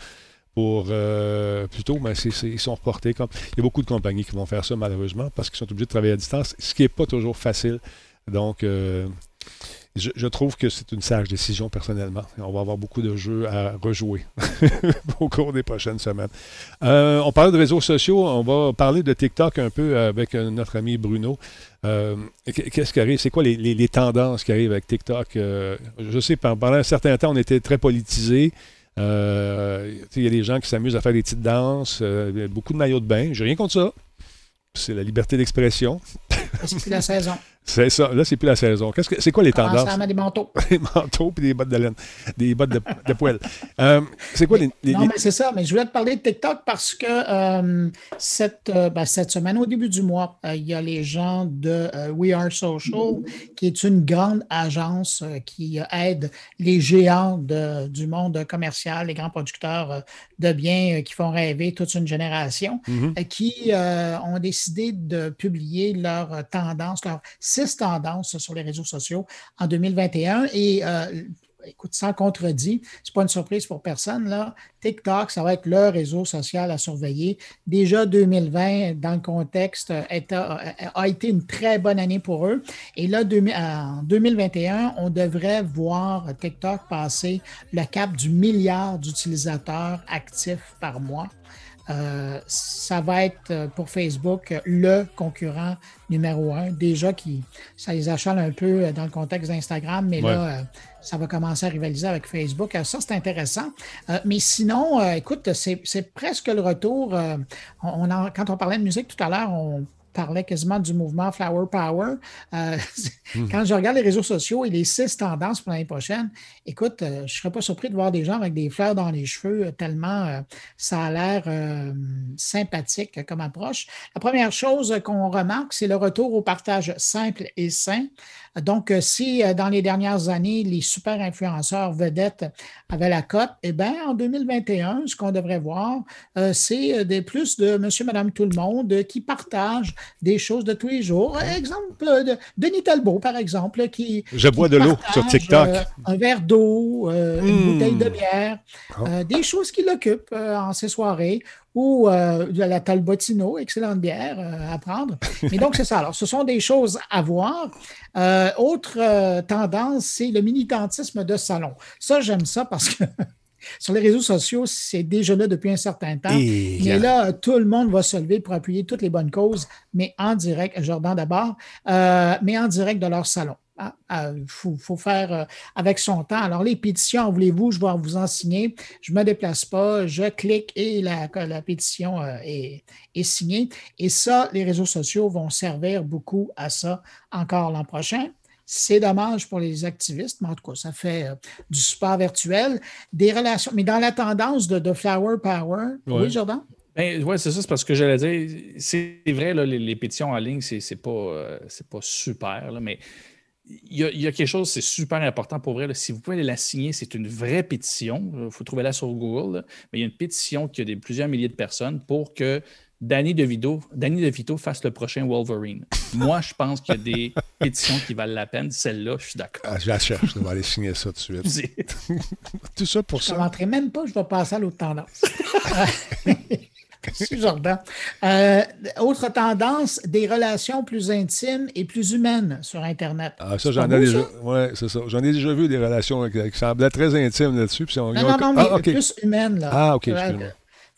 euh, plus tôt, ben ils sont reportés. Il y a beaucoup de compagnies qui vont faire ça malheureusement parce qu'ils sont obligés de travailler à distance, ce qui n'est pas toujours facile. Donc, euh, je, trouve que c'est une sage décision personnellement. On va avoir beaucoup de jeux à rejouer au cours des prochaines semaines. Euh, on parle de réseaux sociaux, on va parler de TikTok un peu avec notre ami Bruno. Qu'est-ce qui arrive? C'est quoi les, tendances qui arrivent avec TikTok? Je sais, pendant un certain temps, on était très politisé. Il y a des gens qui s'amusent à faire des petites danses, beaucoup de maillots de bain. J'ai rien contre ça. C'est la liberté d'expression. C'est la saison. C'est ça. Là, c'est plus la saison. Qu'est-ce que, c'est quoi les tendances? Ça des manteaux. des manteaux puis des bottes de laine. Des bottes de, de poêle. Euh, c'est quoi les, Non, mais c'est ça. Mais je voulais te parler de TikTok parce que euh, cette, euh, ben, cette semaine, au début du mois, il y a les gens de We Are Social, qui est une grande agence qui aide les géants du monde commercial, les grands producteurs de biens qui font rêver toute une génération, mm-hmm. qui ont décidé de publier leurs tendances, leurs six tendances sur les réseaux sociaux en 2021. Et euh, écoute, sans contredit, c'est pas une surprise pour personne. Là. TikTok, ça va être le réseau social à surveiller. Déjà 2020, dans le contexte, a, a été une très bonne année pour eux. Et là, en 2021, on devrait voir TikTok passer le cap du milliard d'utilisateurs actifs par mois. Euh, ça va être euh, pour Facebook le concurrent numéro un. Déjà, qui, ça les achale un peu euh, dans le contexte d'Instagram, mais là, ça va commencer à rivaliser avec Facebook. ça, c'est intéressant. mais sinon, écoute, c'est presque le retour. On, quand on parlait de musique tout à l'heure, on parlait quasiment du mouvement Flower Power. Euh. Quand je regarde les réseaux sociaux et les six tendances pour l'année prochaine, écoute, euh, je ne serais pas surpris de voir des gens avec des fleurs dans les cheveux, euh, tellement ça a l'air sympathique comme approche. La première chose qu'on remarque, c'est le retour au partage simple et sain. Donc, si dans les dernières années, les super influenceurs vedettes avaient la cote, eh bien, en 2021, ce qu'on devrait voir, c'est des plus de monsieur, madame, tout le monde qui partagent des choses de tous les jours. Exemple de Denis Talbot, par exemple, qui. Je bois de l'eau sur TikTok. Euh, un verre d'eau, euh, une hmm. bouteille de bière, ah. euh, des choses qui l'occupent en ces soirées ou de la Talbotino, excellente bière à prendre. Mais donc, c'est ça. Alors, ce sont des choses à voir. autre tendance, c'est le militantisme de salon. Ça, j'aime ça parce que sur les réseaux sociaux, c'est déjà là depuis un certain temps. mais là, tout le monde va se lever pour appuyer toutes les bonnes causes, mais en direct, Jordan d'abord, euh, mais en direct de leur salon. Il ah, ah, faut, faire euh, avec son temps. Alors, les pétitions, voulez-vous, je vais vous en signer. Je ne me déplace pas, je clique et la, la pétition euh, est, est, signée. Et ça, les réseaux sociaux vont servir beaucoup à ça encore l'an prochain. C'est dommage pour les activistes, mais en tout cas, ça fait euh, du support virtuel, des relations. Mais dans la tendance de, Flower Power, oui, Jordan? Ben, oui, c'est ça, c'est parce que j'allais dire, c'est vrai, les, pétitions en ligne, c'est pas, euh, pas super, mais il y, a, quelque chose, c'est super important pour vrai. si vous pouvez la signer, c'est une vraie pétition. Il faut trouver là sur Google. mais il y a une pétition qui a des, plusieurs milliers de personnes pour que Danny DeVito, Danny DeVito fasse le prochain Wolverine. Moi, je pense qu'il y a des pétitions qui valent la peine. Celle-là, je suis d'accord. Ah, je la cherche. Je vais aller signer ça tout de suite. tout ça pour ça. Je ne rentrerai même pas. Je vais passer à l'autre tendance. Jordan. Euh, autre tendance, des relations plus intimes et plus humaines sur Internet. Ah, ça, j'en ai déjà. Ouais, c'est ça. J'en ai déjà vu des relations qui, semblaient très intimes là-dessus. non, non, non, mais ah, plus humaines. Là. Ah, OK, excuse-moi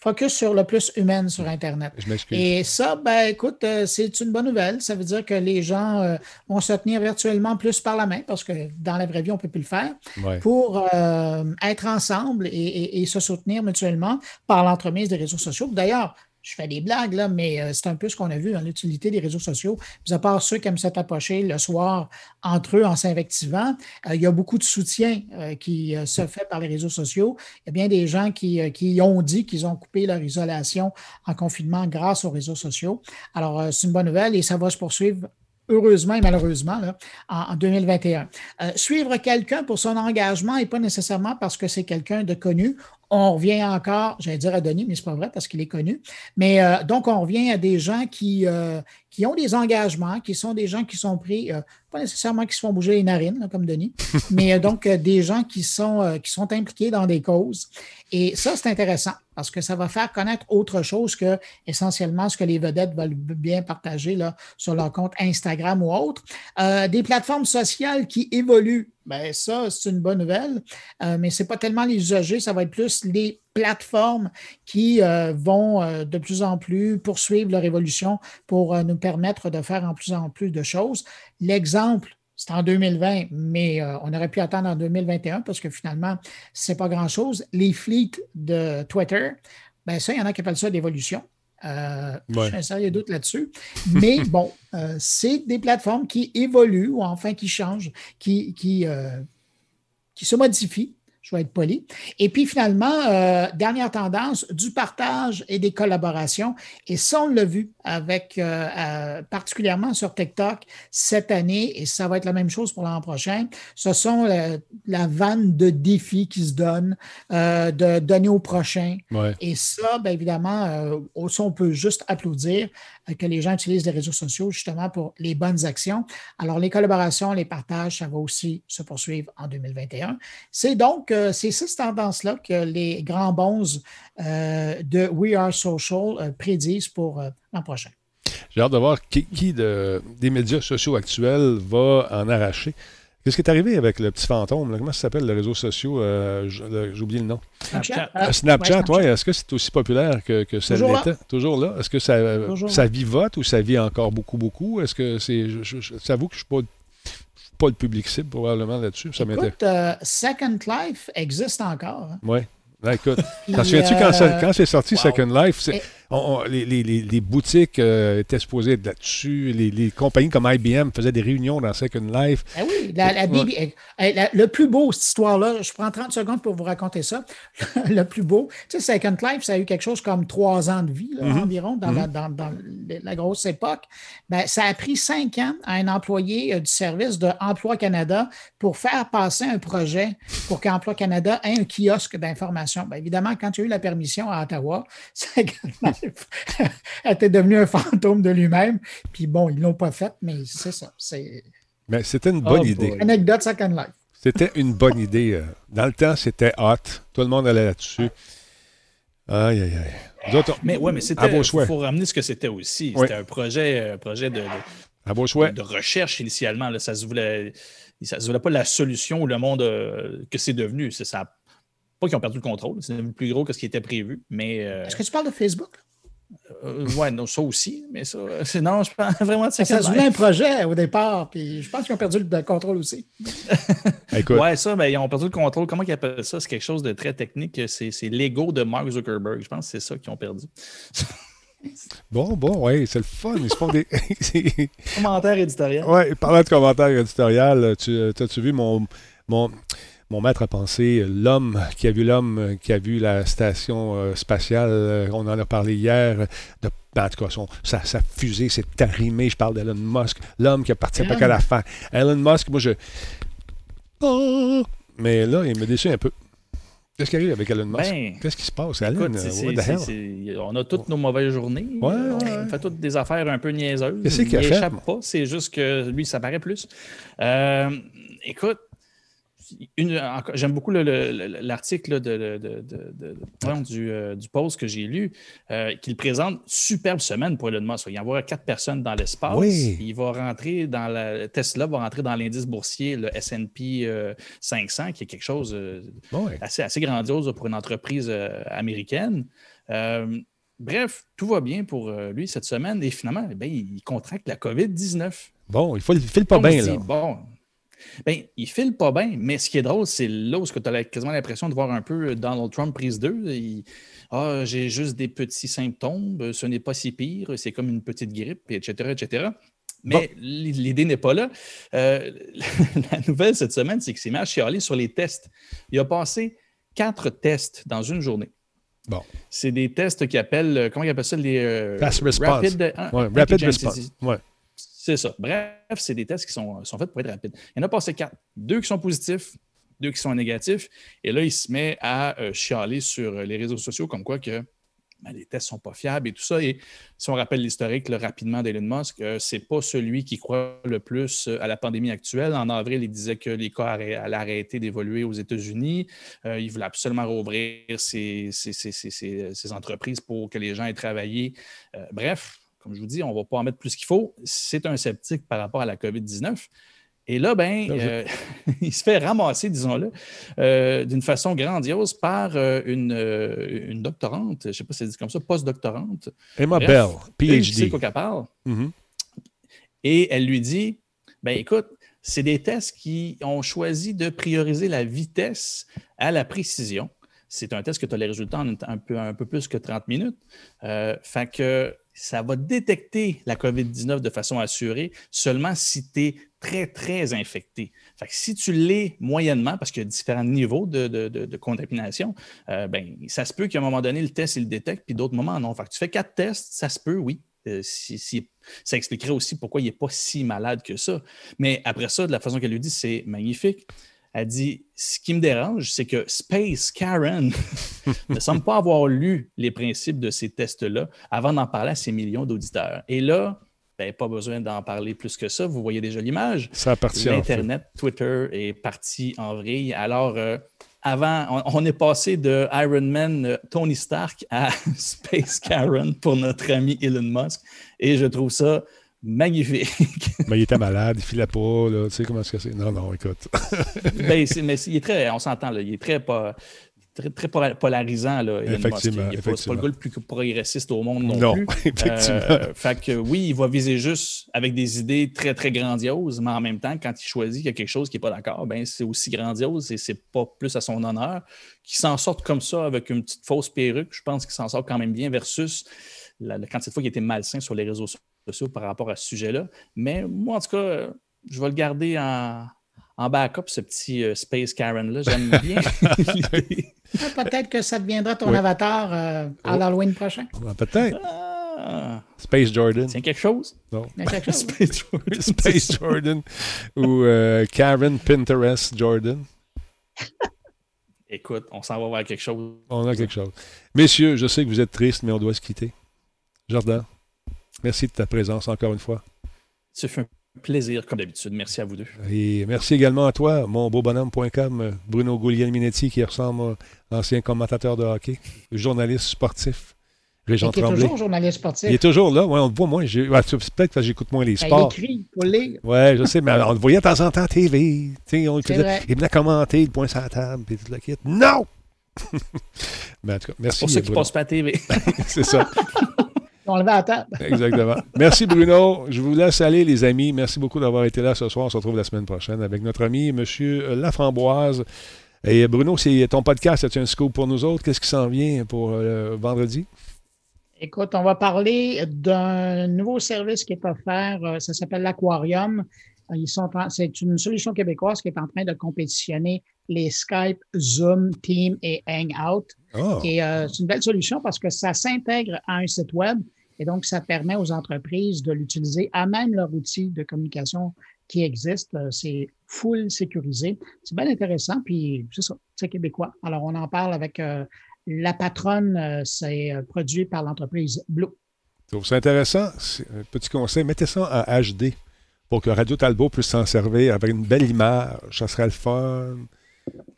focus sur le plus humain sur Internet. Je. Et ça, ben, écoute, euh, c'est une bonne nouvelle. Ça veut dire que les gens euh, vont se tenir virtuellement plus par la main, parce que dans la vraie vie, on ne peut plus le faire, pour euh, être ensemble et, et, se soutenir mutuellement par l'entremise des réseaux sociaux. D'ailleurs, je fais des blagues, là, mais euh, c'est un peu ce qu'on a vu dans l'utilité des réseaux sociaux. Mis à part ceux qui aiment s'approcher le soir entre eux en s'invectivant, euh, il y a beaucoup de soutien euh, qui se fait par les réseaux sociaux. Il y a bien des gens qui ont dit qu'ils ont coupé leur isolation en confinement grâce aux réseaux sociaux. Alors, c'est une bonne nouvelle et ça va se poursuivre heureusement et malheureusement, en, 2021. suivre quelqu'un pour son engagement et pas nécessairement parce que c'est quelqu'un de connu on revient encore, j'allais dire à Denis, mais c'est pas vrai parce qu'il est connu. Mais euh, donc, on revient à des gens qui, euh, qui ont des engagements, qui sont des gens qui sont pris, euh, pas nécessairement qui se font bouger les narines, comme Denis, mais donc des gens qui sont, qui sont impliqués dans des causes. Et ça, c'est intéressant parce que ça va faire connaître autre chose que essentiellement ce que les vedettes veulent bien partager là, sur leur compte Instagram ou autre. des plateformes sociales qui évoluent ben ça, c'est une bonne nouvelle, euh, mais ce n'est pas tellement les usagers, ça va être plus les plateformes qui euh, vont euh, de plus en plus poursuivre leur évolution pour nous permettre de faire en plus en plus de choses. L'exemple, c'est en 2020, mais on aurait pu attendre en 2021 parce que finalement, ce n'est pas grand-chose. Les fleets de Twitter, ben ça, il y en a qui appellent ça l'évolution. Euh, J'ai un sérieux doute là-dessus. Mais bon, euh, c'est des plateformes qui évoluent ou enfin qui changent, qui, qui, euh, qui se modifient je vais être poli. Et puis finalement, euh, dernière tendance, du partage et des collaborations. Et ça, on l'a vu avec euh, euh, particulièrement sur TikTok cette année, et ça va être la même chose pour l'an prochain. Ce sont la vanne de défis qui se donnent, de donner au prochain. Et ça, bien évidemment, on peut juste applaudir que les gens utilisent les réseaux sociaux justement pour les bonnes actions. Alors, les collaborations, les partages, ça va aussi se poursuivre en 2021. C'est donc, euh, c'est cette tendance-là que les grands bons euh, de We Are Social euh, prédisent pour l'an prochain. J'ai hâte de voir qui, qui de, des médias sociaux actuels va en arracher. Qu'est-ce qui est arrivé avec le petit fantôme? Comment ça s'appelle, le réseau social? Euh, j'ai oublié le nom. Snapchat. Euh, Snapchat, oui. Est-ce que c'est aussi populaire que, que ça l'était? Toujours là? Est-ce que ça, ça vivote ou ça vit encore beaucoup, beaucoup? Est-ce que c'est. J'avoue que je ne suis pas le public cible probablement là-dessus. Ça Écoute, euh, Second Life existe encore. Hein. Oui. Ben, écoute, t'en souviens-tu quand, quand c'est sorti Second Life? Les, boutiques euh, étaient supposées être là-dessus. Les, compagnies comme IBM faisaient des réunions dans Second Life. Ben oui, le plus beau, cette histoire-là, je prends 30 secondes pour vous raconter ça. le plus beau, tu sais, Second Life, ça a eu quelque chose comme trois ans de vie mm-hmm. environ mm-hmm. dans, la, grosse époque. Ben, ça a pris cinq ans à un employé euh, du service de Emploi Canada pour faire passer un projet pour qu'Emploi Canada ait un kiosque d'information. Ben, évidemment, quand tu as eu la permission à Ottawa, Second Life était devenu un fantôme de lui-même. Puis bon, ils ne l'ont pas fait, mais c'est ça. Mais c'était une bonne oh idée. Anecdote Second Life. C'était une bonne idée. Euh. Dans le temps, c'était hot. Tout le monde allait là-dessus. Aïe, aïe, aïe. mais ouais, mais c'était. Il faut ramener ce que c'était aussi. C'était un projet, un projet de, de, de, recherche initialement. Là. Ça ne se voulait. Ça se voulait pas la solution ou le monde euh, que c'est devenu. Ça, pas qu'ils ont perdu le contrôle, c'est devenu plus gros que ce qui était prévu. Mais, euh, Est-ce que tu parles de Facebook? Euh, ouais, non, ça aussi, mais ça, c'est non, je pense vraiment de ça. Ça se un projet au départ, puis je pense qu'ils ont perdu le contrôle aussi. Écoute. Ouais, ça, mais ben, ils ont perdu le contrôle. Comment ils appellent ça? C'est quelque chose de très technique. C'est, l'ego de Mark Zuckerberg. Je pense que c'est ça qu'ils ont perdu. Bon, bon, oui, c'est le fun. Ils se font des. commentaires éditorial. Oui, parlant de commentaires éditorial, tu as-tu vu mon, mon, mon maître a pensé, l'homme qui a vu l'homme, qui a vu la station euh, spatiale, euh, on en a parlé hier, de, ben, en tout cas, sa, fusée s'est arrimée. Je parle d'Elon Musk, l'homme qui a participé qu'à la fin. Elon Musk, moi, je. Oh! Mais là, il me déçu un peu. Qu'est-ce qui arrive avec Elon Musk? Ben, Qu'est-ce qui se passe? Euh, on a toutes nos mauvaises journées. on fait toutes des affaires un peu niaiseuses. Qu'est-ce qu'il pas. C'est juste que lui, ça paraît plus. écoute, j'aime beaucoup l'article du, euh, du, post que j'ai lu, euh, qu'il présente superbe semaine pour Elon Musk. Il va y avoir quatre personnes dans l'espace. Il va rentrer dans la Tesla va rentrer dans l'indice boursier, le S&P 500, euh, qui est quelque chose assez, assez grandiose pour une entreprise américaine. bref, tout va bien pour lui cette semaine et finalement, eh il contracte la COVID-19. Bon, il ne file pas bien. Là. Bon, Bien, il file pas bien, mais ce qui est drôle, c'est là où tu as quasiment l'impression de voir un peu Donald Trump prise 2. ah, j'ai juste des petits symptômes, ce n'est pas si pire, c'est comme une petite grippe, etc., etc. Mais l'idée n'est pas là. Euh, la nouvelle cette semaine, c'est qu'il s'est mis à chialer sur les tests. Il a passé quatre tests dans une journée. Bon. C'est des tests qui appellent, comment ils appellent ça? Les, euh, Fast Response. Rapid, hein, rapid Response. Ouais C'est ça. Bref, c'est des tests qui sont, sont, faits pour être rapides. Il y en a passé quatre. Deux qui sont positifs, deux qui sont négatifs. Et là, il se met à euh, chialer sur les réseaux sociaux comme quoi que ben, les tests ne sont pas fiables et tout ça. Et si on rappelle l'historique rapidement d'Elon Musk, euh, ce n'est pas celui qui croit le plus euh, à la pandémie actuelle. En avril, il disait que les cas allaient arrêter d'évoluer aux États-Unis. il voulait absolument rouvrir ses, entreprises pour que les gens aient travaillé. bref, comme je vous dis, on ne va pas en mettre plus qu'il faut. C'est un sceptique par rapport à la COVID-19. Et là, ben, euh, il se fait ramasser, disons-le, euh, d'une façon grandiose par euh, une, une, doctorante, je ne sais pas si c'est dit comme ça, post-doctorante. Emma Bell, PhD. sais quoi qu'elle parle. Mm-hmm. Et elle lui dit ben écoute, c'est des tests qui ont choisi de prioriser la vitesse à la précision. C'est un test que tu as les résultats en un peu, un peu plus que 30 minutes. fait que ça va détecter la COVID-19 de façon assurée seulement si tu es très, très infecté. Fait si tu l'es moyennement, parce qu'il y a différents niveaux de, contamination, euh, ben, ça se peut qu'à un moment donné, le test, il le détecte, puis d'autres moments, non. Tu fais quatre tests, ça se peut, oui. Euh, ça expliquerait aussi pourquoi il n'est pas si malade que ça. Mais après ça, de la façon qu'elle lui dit, c'est magnifique. Elle dit Ce qui me dérange, c'est que Space Karen ne semble pas avoir lu les principes de ces tests-là avant d'en parler à ses millions d'auditeurs. Et là, ben, pas besoin d'en parler plus que ça. Vous voyez déjà l'image. Ça appartient. L'Internet, Twitter est parti en vrille. Alors, euh, avant, on, est passé de Iron Man euh, Tony Stark à Space Karen pour notre ami Elon Musk. Et je trouve ça magnifique. mais il était malade, il filait pas, là, tu sais comment est-ce que c'est? Non, non, écoute. ben, mais il est très, on s'entend, il est très, pas, très, très polarisant. Là, effectivement. Il n'est pas, le gars le plus progressiste au monde non, non plus. effectivement. Euh, fait que oui, il va viser juste avec des idées très, très grandioses, mais en même temps, quand il choisit qu'il y a quelque chose qui n'est pas d'accord, ben, c'est aussi grandiose et c'est pas plus à son honneur. Qu'il s'en sorte comme ça avec une petite fausse perruque, je pense qu'il s'en sort quand même bien versus la, la quantité de fois qu'il était malsain sur les réseaux sociaux par rapport à ce sujet-là. Mais moi, en tout cas, je vais le garder en, backup, ce petit euh, Space Karen-là. J'aime bien ah, Peut-être que ça deviendra ton avatar euh, à oh. l'Halloween prochain. Peut-être. Ah. Space Jordan. C'est quelque chose? Non. Quelque chose. Space Jordan. Space Jordan. Ou euh, Karen Pinterest Jordan. Écoute, on s'en va voir quelque chose. On a quelque chose. Messieurs, je sais que vous êtes tristes, mais on doit se quitter. Jordan. Merci de ta présence encore une fois. Ça fait un plaisir, comme d'habitude. Merci à vous deux. Et merci également à toi, mon beau bonhomme.com, Bruno Minetti, qui ressemble à l'ancien commentateur de hockey, journaliste sportif. Il est toujours journaliste sportif. Il est toujours là. Ouais, on le voit moins. Peut-être que j'écoute moins les ben, sports. il écrit, pour lire. Oui, je sais, mais on le voyait de temps en temps à TV. On il, faisait, il venait commenter, il point sur la table, puis tout le kit. Non! ben, en tout cas, merci. Pour ceux qui ne passent pas à TV. C'est ça. On le à table. Exactement. Merci Bruno. Je vous laisse aller, les amis. Merci beaucoup d'avoir été là ce soir. On se retrouve la semaine prochaine avec notre ami M. Laframboise. Et Bruno, c'est ton podcast, c'est un scoop pour nous autres? Qu'est-ce qui s'en vient pour euh, vendredi? Écoute, on va parler d'un nouveau service qui est offert. Euh, ça s'appelle l'Aquarium. C'est une solution québécoise qui est en train de compétitionner les Skype, Zoom, Team et Hangout. Oh. Et euh, c'est une belle solution parce que ça s'intègre à un site web et donc ça permet aux entreprises de l'utiliser à même leur outil de communication qui existe. Euh, c'est full sécurisé. C'est bien intéressant, puis c'est ça, c'est québécois. Alors, on en parle avec euh, la patronne, c'est produit par l'entreprise Blue. C'est intéressant. Un petit conseil, mettez ça en HD pour que Radio Talbot puisse s'en servir avec une belle image. Ça serait le fun.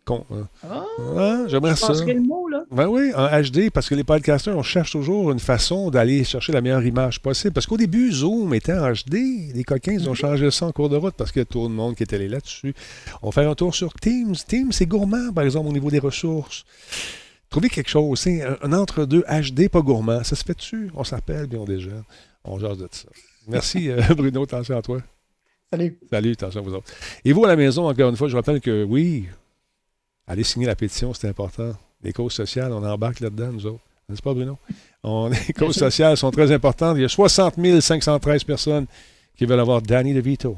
Con, hein. ah, J'aimerais ça. le mot, là? Ben oui, en HD, parce que les podcasters, on cherche toujours une façon d'aller chercher la meilleure image possible. Parce qu'au début, Zoom était en HD. Les coquins, ils ont mhm. changé ça en cours de route parce qu'il y a tout le monde qui est allé là-dessus. On fait un tour sur Teams. Teams, c'est gourmand, par exemple, au niveau des ressources. Trouver quelque chose, c'est un, entre-deux HD, pas gourmand. Ça se fait dessus. On s'appelle, bien déjà. On jase de ça. Merci, euh, Bruno. Attention à toi. Salut. Salut, attention à vous autres. Et vous, à la maison, encore une fois, je rappelle que oui, allez signer la pétition, c'est important. Les causes sociales, on embarque là-dedans, nous autres. N'est-ce pas, Bruno? les causes sociales sont très importantes. Il y a 60 513 personnes qui veulent avoir Danny DeVito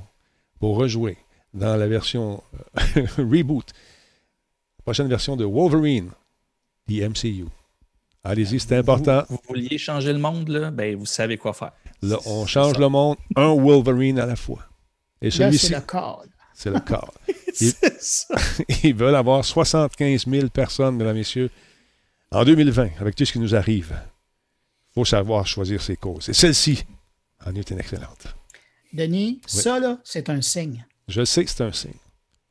pour rejouer dans la version euh, reboot, prochaine version de Wolverine, the MCU. Allez-y, c'est important. Vous, vouliez changer le monde, là? Ben, vous savez quoi faire. Là, on change le monde, un Wolverine à la fois. Et celui-ci. C'est le code. C'est le code. Ils, veulent avoir 75 000 personnes, mesdames et messieurs, en 2020, avec tout ce qui nous arrive. Il faut savoir choisir ses causes. Et celle-ci en est une excellente. Denis, ça, là, c'est un signe. Je sais que c'est un signe.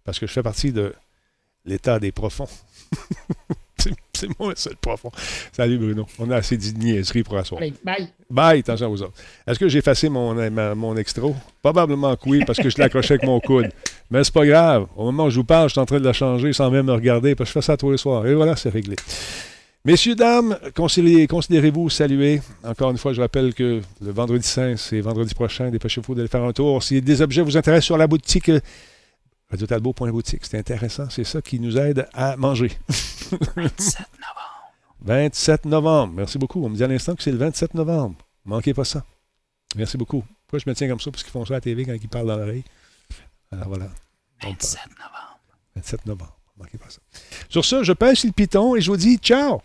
Parce que je fais partie de l'état des profonds. c'est moi, c'est le profond. Salut Bruno. On a assez de niaiseries pour asseoir. Bye. Bye, attention aux autres. Est-ce que j'ai effacé mon, mon extra? Probablement que oui, parce que je l'accrochais avec mon coude. Mais c'est pas grave. Au moment où je vous parle, je suis en train de la changer sans même me regarder, parce que je fais ça tous les soirs. Et voilà, c'est réglé. Messieurs, dames, considérez-vous saluer. Encore une fois, je rappelle que le vendredi saint, c'est vendredi prochain. Dépêchez-vous d'aller faire un tour. Si des objets vous intéressent sur la boutique, radiotalbo.boutique. C'est intéressant. C'est ça qui nous aide à manger. 27 novembre. 27 novembre. Merci beaucoup. On me dit à l'instant que c'est le 27 novembre. Manquez pas ça. Merci beaucoup. Pourquoi je me tiens comme ça? Parce qu'ils font ça à la TV quand ils parlent dans l'oreille. Alors voilà. 27 novembre. 27 novembre. Manquez pas ça. Sur ce, je pêche le piton et je vous dis ciao!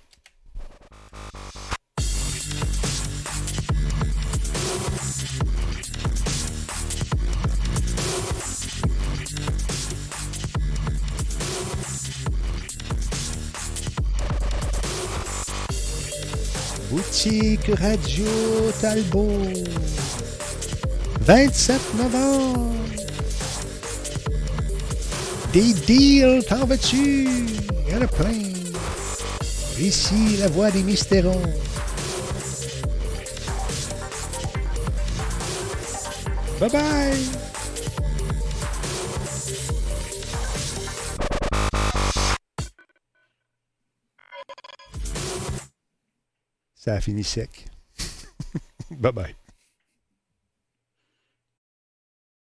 Radio Talbot. 27 novembre. Des deals, t'en veux-tu? Il y en a plein. Ici, la voix des mystérons. Bye bye! Ça a fini sec. bye bye.